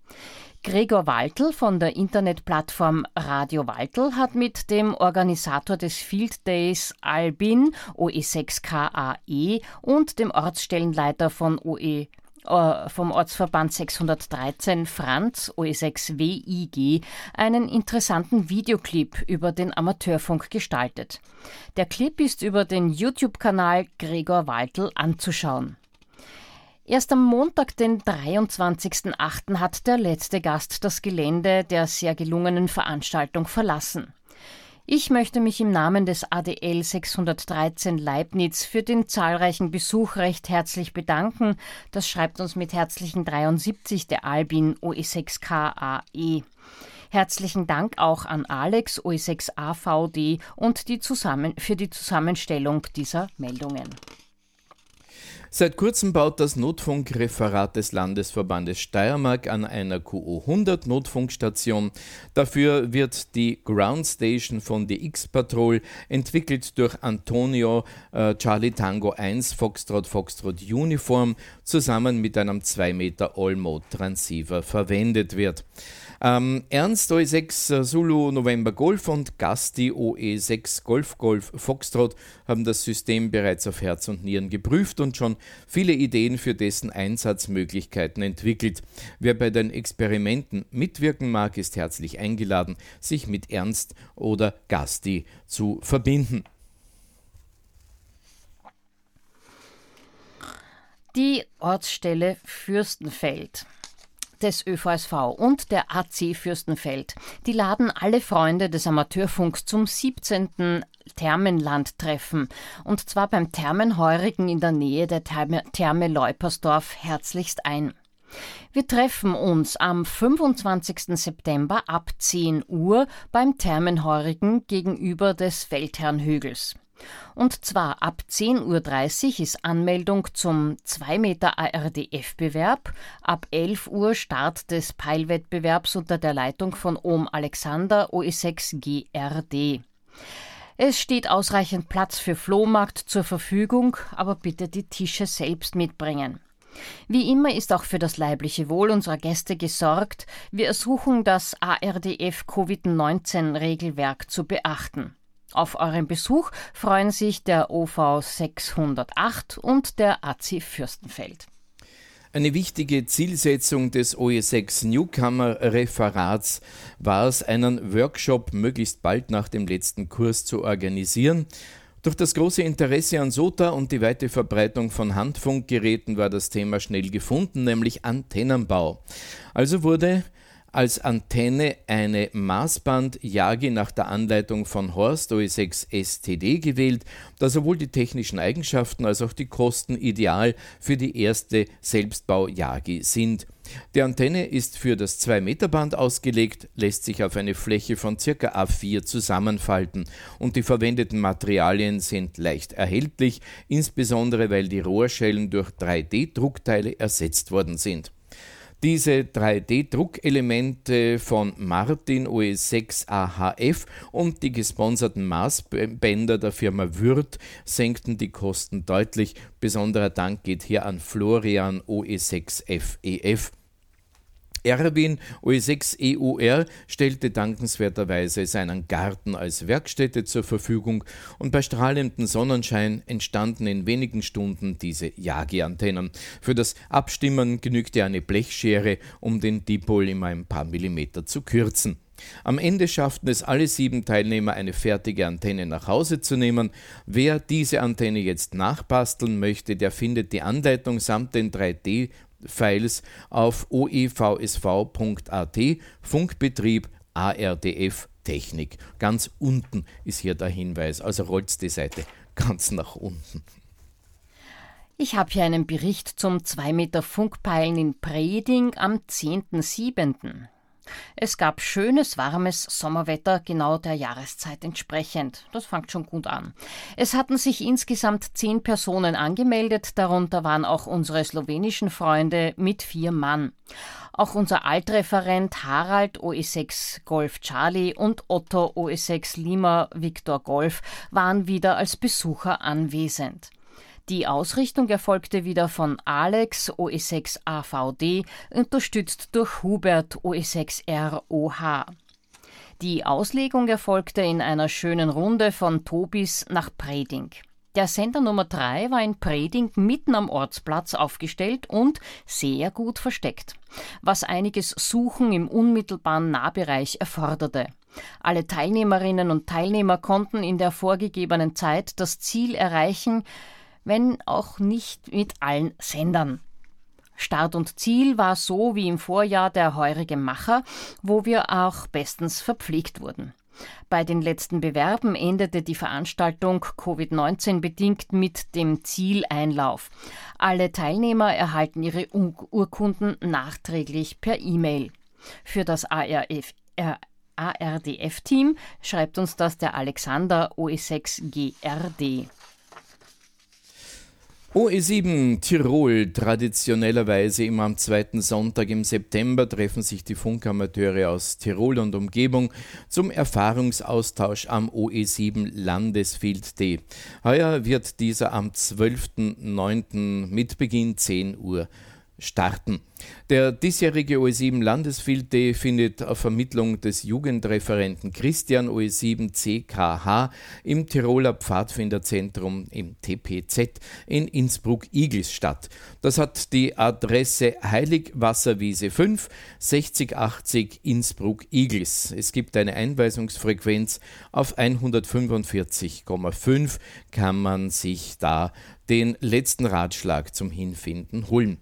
S3: Gregor Waltl von der Internetplattform Radio Waltl hat mit dem Organisator des Field Days Albin OE6KAE e, und dem Ortsstellenleiter von OE vom Ortsverband 613 Franz OE6WIG einen interessanten Videoclip über den Amateurfunk gestaltet. Der Clip ist über den YouTube-Kanal Gregor Waltl anzuschauen. Erst am Montag, den 23.08., hat der letzte Gast das Gelände der sehr gelungenen Veranstaltung verlassen. Ich möchte mich im Namen des ADL 613 Leibniz für den zahlreichen Besuch recht herzlich bedanken. Das schreibt uns mit herzlichen 73 der Albin OE6KAE. Herzlichen Dank auch an Alex OE6AVD und die zusammen, für die Zusammenstellung dieser Meldungen.
S2: Seit kurzem baut das Notfunkreferat des Landesverbandes Steiermark an einer QO 100 Notfunkstation. Dafür wird die Ground Station von DX Patrol, entwickelt durch Antonio äh, Charlie Tango 1 Foxtrot Foxtrot Uniform, zusammen mit einem 2 Meter All-Mode Transceiver verwendet wird. Ähm, Ernst OE6 Zulu November Golf und Gasti OE6 Golf Golf Foxtrot haben das System bereits auf Herz und Nieren geprüft und schon viele Ideen für dessen Einsatzmöglichkeiten entwickelt. Wer bei den Experimenten mitwirken mag, ist herzlich eingeladen, sich mit Ernst oder Gasti zu verbinden.
S3: Die Ortsstelle Fürstenfeld des ÖVSV und der AC Fürstenfeld. Die laden alle Freunde des Amateurfunks zum 17. Thermenlandtreffen und zwar beim Thermenheurigen in der Nähe der Therme, Therme Leupersdorf herzlichst ein. Wir treffen uns am 25. September ab 10 Uhr beim Thermenheurigen gegenüber des Feldherrnhügels. Und zwar ab 10.30 Uhr ist Anmeldung zum 2 Meter ARDF-Bewerb, ab 11 Uhr Start des Peilwettbewerbs unter der Leitung von Ohm Alexander OE6GRD. Es steht ausreichend Platz für Flohmarkt zur Verfügung, aber bitte die Tische selbst mitbringen. Wie immer ist auch für das leibliche Wohl unserer Gäste gesorgt. Wir ersuchen das ARDF Covid-19-Regelwerk zu beachten. Auf euren Besuch freuen sich der OV 608 und der AC Fürstenfeld.
S2: Eine wichtige Zielsetzung des OE6 Newcomer Referats war es, einen Workshop möglichst bald nach dem letzten Kurs zu organisieren. Durch das große Interesse an SOTA und die weite Verbreitung von Handfunkgeräten war das Thema schnell gefunden, nämlich Antennenbau. Also wurde als Antenne eine Maßband Yagi nach der Anleitung von Horst OE6 STD gewählt, da sowohl die technischen Eigenschaften als auch die Kosten ideal für die erste Selbstbau Yagi sind. Die Antenne ist für das 2-Meter-Band ausgelegt, lässt sich auf eine Fläche von ca. A4 zusammenfalten und die verwendeten Materialien sind leicht erhältlich, insbesondere weil die Rohrschellen durch 3D-Druckteile ersetzt worden sind. Diese 3D-Druckelemente von Martin OE6AHF und die gesponserten Maßbänder der Firma Würth senkten die Kosten deutlich. Besonderer Dank geht hier an Florian OE6FEF. Erwin OE6EUR stellte dankenswerterweise seinen Garten als Werkstätte zur Verfügung und bei strahlendem Sonnenschein entstanden in wenigen Stunden diese Yagi-Antennen. Für das Abstimmen genügte eine Blechschere, um den Dipol immer ein paar Millimeter zu kürzen. Am Ende schafften es alle sieben Teilnehmer, eine fertige Antenne nach Hause zu nehmen. Wer diese Antenne jetzt nachbasteln möchte, der findet die Anleitung samt den 3D Files auf oevsv.at Funkbetrieb ARDF Technik. Ganz unten ist hier der Hinweis, also rollt die Seite ganz nach unten.
S3: Ich habe hier einen Bericht zum 2 Meter Funkpeilen in Preding am 10.07. Es gab schönes, warmes Sommerwetter, genau der Jahreszeit entsprechend. Das fängt schon gut an. Es hatten sich insgesamt zehn Personen angemeldet, darunter waren auch unsere slowenischen Freunde mit vier Mann. Auch unser Altreferent Harald OE6 Golf Charlie und Otto OE6 Lima Victor Golf waren wieder als Besucher anwesend. Die Ausrichtung erfolgte wieder von Alex OE6 AVD, unterstützt durch Hubert OE6 ROH. Die Auslegung erfolgte in einer schönen Runde von Tobis nach Preding. Der Sender Nummer 3 war in Preding mitten am Ortsplatz aufgestellt und sehr gut versteckt, was einiges Suchen im unmittelbaren Nahbereich erforderte. Alle Teilnehmerinnen und Teilnehmer konnten in der vorgegebenen Zeit das Ziel erreichen, wenn auch nicht mit allen Sendern. Start und Ziel war so wie im Vorjahr der heurige Macher, wo wir auch bestens verpflegt wurden. Bei den letzten Bewerben endete die Veranstaltung Covid-19 bedingt mit dem Zieleinlauf. Alle Teilnehmer erhalten ihre Urkunden nachträglich per E-Mail. Für das ARDF-Team schreibt uns das der Alexander OE6GRD.
S2: OE7 Tirol. Traditionellerweise immer am zweiten Sonntag im September treffen sich die Funkamateure aus Tirol und Umgebung zum Erfahrungsaustausch am OE7 Landesfield D. Heuer wird dieser am 12.09. mit Beginn 10 Uhr starten. Der diesjährige OE7 Landesfield findet auf Vermittlung des Jugendreferenten Christian OE7 CKH im Tiroler Pfadfinderzentrum im TPZ in Innsbruck-Iglis statt. Das hat die Adresse Heiligwasserwiese 5 6080 Innsbruck-Iglis. Es gibt eine Einweisungsfrequenz auf 145,5 kann man sich da den letzten Ratschlag zum Hinfinden holen.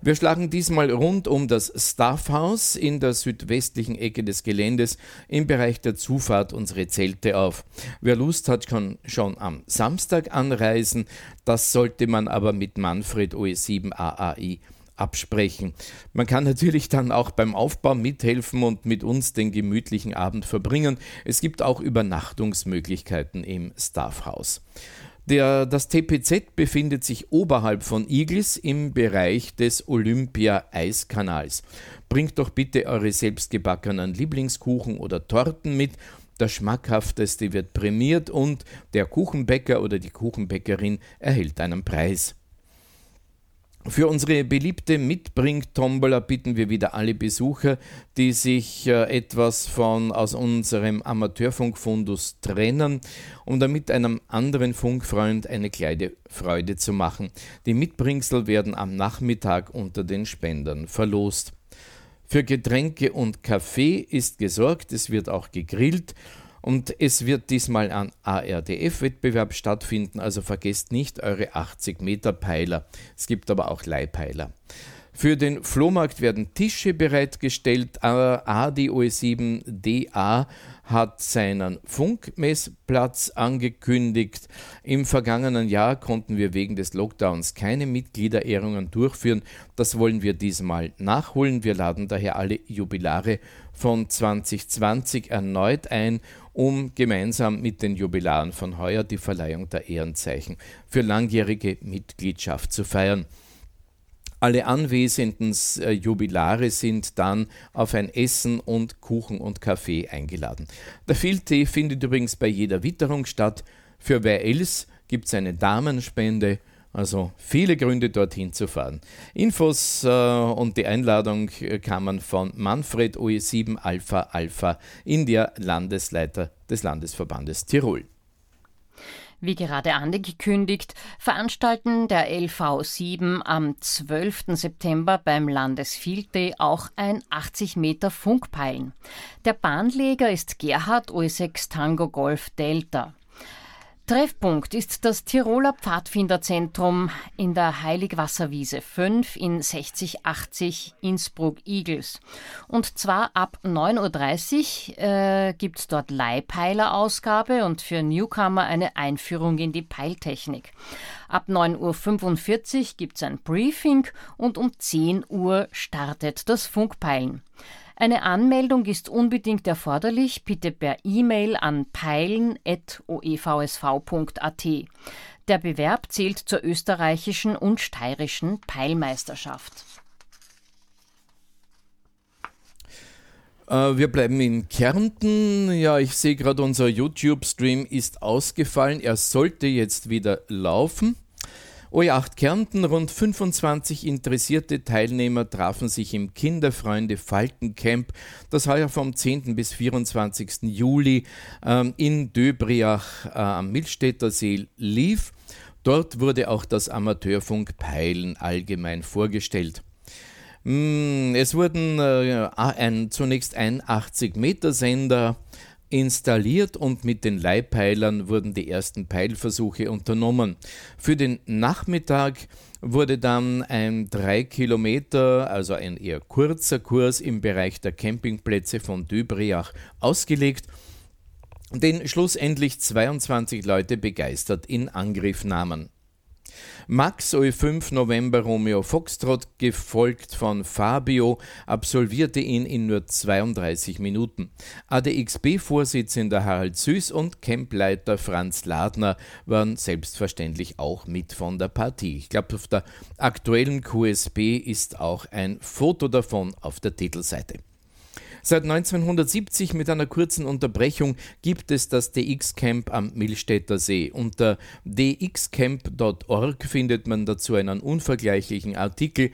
S2: Wir schlagen diesmal rund um das Staffhaus in der südwestlichen Ecke des Geländes im Bereich der Zufahrt unsere Zelte auf. Wer Lust hat, kann schon am Samstag anreisen. Das sollte man aber mit Manfred OE7 AAI absprechen. Man kann natürlich dann auch beim Aufbau mithelfen und mit uns den gemütlichen Abend verbringen. Es gibt auch Übernachtungsmöglichkeiten im Staffhaus. Der, das TPZ befindet sich oberhalb von Iglis im Bereich des Olympia-Eiskanals. Bringt doch bitte eure selbstgebackenen Lieblingskuchen oder Torten mit. Der schmackhafteste wird prämiert und der Kuchenbäcker oder die Kuchenbäckerin erhält einen Preis. Für unsere beliebte Mitbring-Tombola bitten wir wieder alle Besucher, die sich äh, etwas von aus unserem Amateurfunkfundus trennen, um damit einem anderen Funkfreund eine kleine Freude zu machen. Die Mitbringsel werden am Nachmittag unter den Spendern verlost. Für Getränke und Kaffee ist gesorgt, es wird auch gegrillt und es wird diesmal ein ARDF-Wettbewerb stattfinden, also vergesst nicht eure 80 Meter Peiler. Es gibt aber auch Leihpeiler. Für den Flohmarkt werden Tische bereitgestellt. ADOE7DA hat seinen Funkmessplatz angekündigt. Im vergangenen Jahr konnten wir wegen des Lockdowns keine Mitgliederehrungen durchführen. Das wollen wir diesmal nachholen. Wir laden daher alle Jubilare von 2020 erneut ein, um gemeinsam mit den Jubilaren von heuer die Verleihung der Ehrenzeichen für langjährige Mitgliedschaft zu feiern. Alle anwesenden äh, Jubilare sind dann auf ein Essen und Kuchen und Kaffee eingeladen. Der Filtee findet übrigens bei jeder Witterung statt. Für wer else gibt es eine Damenspende. Also viele Gründe, dorthin zu fahren. Infos äh, und die Einladung äh, kamen von Manfred OE7 Alpha Alpha, India, Landesleiter des Landesverbandes Tirol.
S3: Wie gerade angekündigt, veranstalten der LV7 am 12. September beim Landesfield auch ein 80 Meter Funkpeilen. Der Bahnleger ist Gerhard OE6 Tango Golf Delta. Treffpunkt ist das Tiroler Pfadfinderzentrum in der Heiligwasserwiese 5 in 6080 Innsbruck-Igels. Und zwar ab 9.30 Uhr äh, gibt es dort Leihpeilerausgabe und für Newcomer eine Einführung in die Peiltechnik. Ab 9.45 Uhr gibt es ein Briefing und um 10 Uhr startet das Funkpeilen. Eine Anmeldung ist unbedingt erforderlich, bitte per E-Mail an peilen.oevsv.at. Der Bewerb zählt zur österreichischen und steirischen Peilmeisterschaft.
S2: Äh, wir bleiben in Kärnten. Ja, ich sehe gerade, unser YouTube-Stream ist ausgefallen. Er sollte jetzt wieder laufen. OE8 Kärnten, rund 25 interessierte Teilnehmer trafen sich im Kinderfreunde Falkencamp, das heuer vom 10. bis 24. Juli ähm, in Döbriach äh, am Milstädter See lief. Dort wurde auch das Amateurfunk Peilen allgemein vorgestellt. Mm, es wurden äh, ein, zunächst ein 80-Meter-Sender installiert und mit den Leihpeilern wurden die ersten Peilversuche unternommen. Für den Nachmittag wurde dann ein 3 Kilometer, also ein eher kurzer Kurs im Bereich der Campingplätze von Dübriach ausgelegt, den schlussendlich 22 Leute begeistert in Angriff nahmen. Max OE5 November Romeo Foxtrot, gefolgt von Fabio, absolvierte ihn in nur 32 Minuten. ADXB-Vorsitzender Harald Süß und Campleiter Franz Ladner waren selbstverständlich auch mit von der Partie. Ich glaube, auf der aktuellen QSB ist auch ein Foto davon auf der Titelseite. Seit 1970 mit einer kurzen Unterbrechung gibt es das DX-Camp am Millstätter See. Unter dxcamp.org findet man dazu einen unvergleichlichen Artikel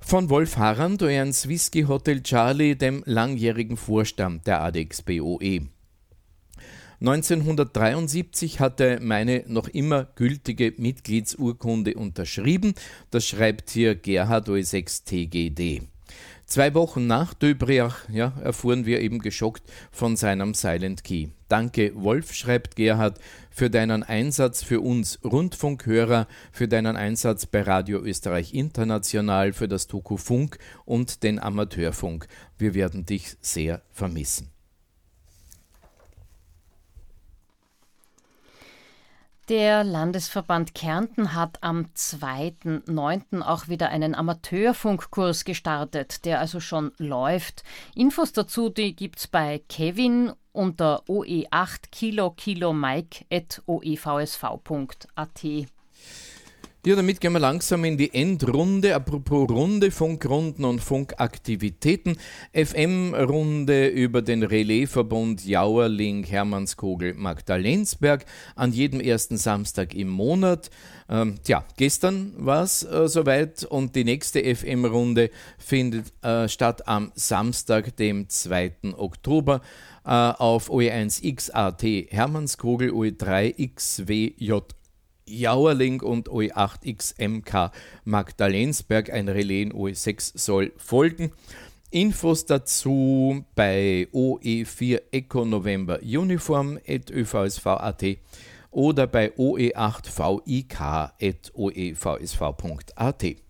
S2: von Wolf Harand, Ernst Whisky Hotel Charlie, dem langjährigen Vorstand der ADX BOE. 1973 hatte meine noch immer gültige Mitgliedsurkunde unterschrieben. Das schreibt hier Gerhard OE6 TGD. Zwei Wochen nach Döbriach ja, erfuhren wir eben geschockt von seinem Silent Key. Danke, Wolf, schreibt Gerhard, für deinen Einsatz für uns Rundfunkhörer, für deinen Einsatz bei Radio Österreich International, für das Doku Funk und den Amateurfunk. Wir werden dich sehr vermissen.
S3: Der Landesverband Kärnten hat am 2.9. auch wieder einen Amateurfunkkurs gestartet, der also schon läuft. Infos dazu, die gibt's bei Kevin unter oe8 kilo kilo mike at oevsv.at.
S2: Ja, damit gehen wir langsam in die Endrunde. Apropos Runde, Funkrunden und Funkaktivitäten. FM-Runde über den Relaisverbund Jauerling, Hermannskogel, Magdalensberg an jedem ersten Samstag im Monat. Ähm, tja, gestern war es äh, soweit und die nächste FM-Runde findet äh, statt am Samstag, dem 2. Oktober äh, auf OE1XAT Hermannskogel, OE3XWJ Jauerling und OE8XMK Magdalensberg. Ein Relais in OE6 soll folgen. Infos dazu bei OE4 Eco November Uniform at ÖVSV.at oder bei OE8VIK at OEVSV.at.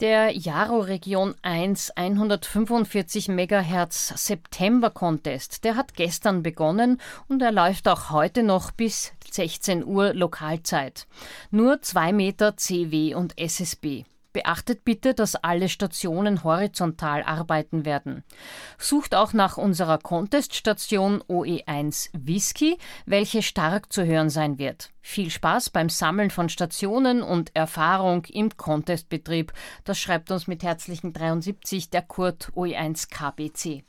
S3: Der Jaro Region 1 145 MHz September Contest, der hat gestern begonnen und er läuft auch heute noch bis 16 Uhr Lokalzeit. Nur 2 Meter CW und SSB. Beachtet bitte, dass alle Stationen horizontal arbeiten werden. Sucht auch nach unserer Contest-Station OE1 Whisky, welche stark zu hören sein wird. Viel Spaß beim Sammeln von Stationen und Erfahrung im Contestbetrieb. Das schreibt uns mit herzlichen 73 der Kurt OE1 KBC.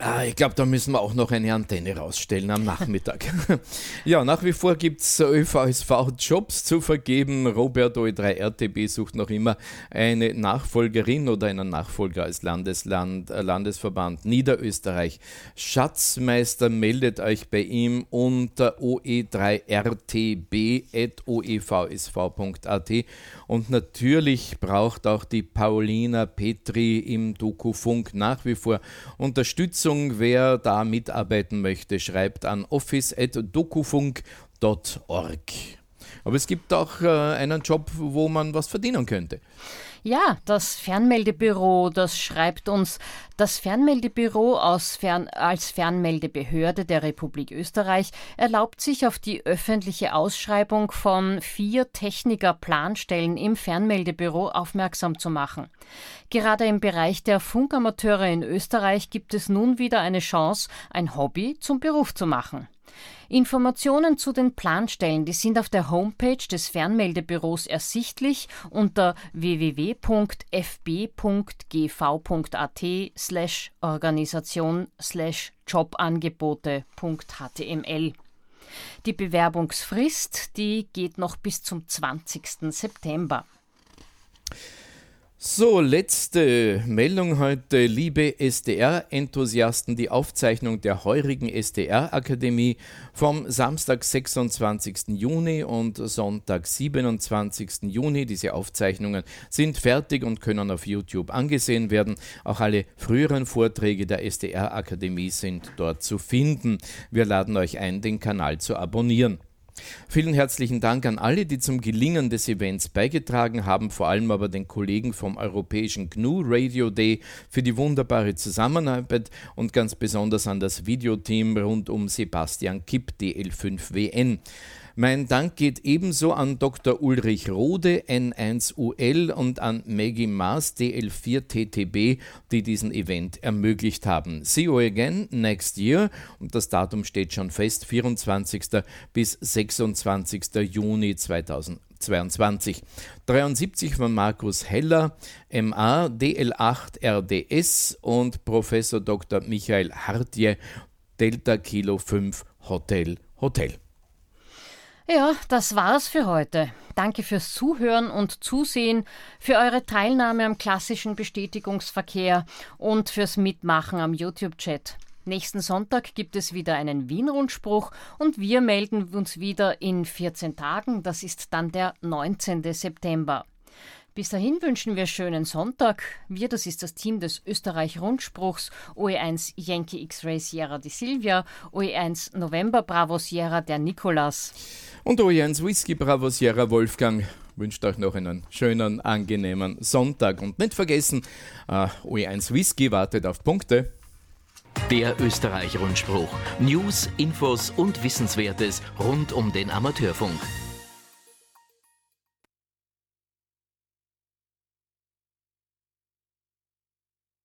S2: Ah, ich glaube, da müssen wir auch noch eine Antenne rausstellen am Nachmittag. ja, nach wie vor gibt es ÖVSV-Jobs zu vergeben. Robert OE3 RTB sucht noch immer eine Nachfolgerin oder einen Nachfolger als Landesland, äh, Landesverband Niederösterreich. Schatzmeister meldet euch bei ihm unter oe3rtb.oevsv.at und natürlich braucht auch die Paulina Petri im Dokufunk nach wie vor Unterstützung Unterstützung. Wer da mitarbeiten möchte, schreibt an office.dokufunk.org. Aber es gibt auch äh, einen Job, wo man was verdienen könnte.
S3: Ja, das Fernmeldebüro, das schreibt uns, das Fernmeldebüro Fern, als Fernmeldebehörde der Republik Österreich erlaubt sich auf die öffentliche Ausschreibung von vier Techniker-Planstellen im Fernmeldebüro aufmerksam zu machen. Gerade im Bereich der Funkamateure in Österreich gibt es nun wieder eine Chance, ein Hobby zum Beruf zu machen. Informationen zu den Planstellen, die sind auf der Homepage des Fernmeldebüros ersichtlich unter www.fb.gv.at slash Organisation slash Jobangebote.html. Die Bewerbungsfrist, die geht noch bis zum 20. September.
S2: So, letzte Meldung heute. Liebe SDR-Enthusiasten, die Aufzeichnung der heurigen SDR-Akademie vom Samstag, 26. Juni und Sonntag, 27. Juni. Diese Aufzeichnungen sind fertig und können auf YouTube angesehen werden. Auch alle früheren Vorträge der SDR-Akademie sind dort zu finden. Wir laden euch ein, den Kanal zu abonnieren. Vielen herzlichen Dank an alle, die zum Gelingen des Events beigetragen haben, vor allem aber den Kollegen vom Europäischen GNU Radio Day für die wunderbare Zusammenarbeit und ganz besonders an das Videoteam rund um Sebastian Kipp, DL5WN. Mein Dank geht ebenso an Dr. Ulrich Rode, N1UL und an Maggie Maas, DL4TTB, die diesen Event ermöglicht haben. See you again next year und das Datum steht schon fest, 24. bis 26. Juni 2022. 73 von Markus Heller, MA, DL8 RDS und Professor Dr. Michael Hartje, Delta Kilo 5 Hotel Hotel.
S3: Ja, das war's für heute. Danke fürs Zuhören und Zusehen, für eure Teilnahme am klassischen Bestätigungsverkehr und fürs Mitmachen am YouTube-Chat. Nächsten Sonntag gibt es wieder einen Wien-Rundspruch und wir melden uns wieder in 14 Tagen. Das ist dann der 19. September. Bis dahin wünschen wir schönen Sonntag. Wir, das ist das Team des Österreich-Rundspruchs OE1 Yankee X-Ray Sierra di Silvia, OE1 November Bravo Sierra der Nikolas.
S2: Und OE1 Whisky Bravo Sierra Wolfgang wünscht euch noch einen schönen, angenehmen Sonntag. Und nicht vergessen, uh, OE1 Whisky wartet auf Punkte.
S1: Der Österreich-Rundspruch. News, Infos und Wissenswertes rund um den Amateurfunk.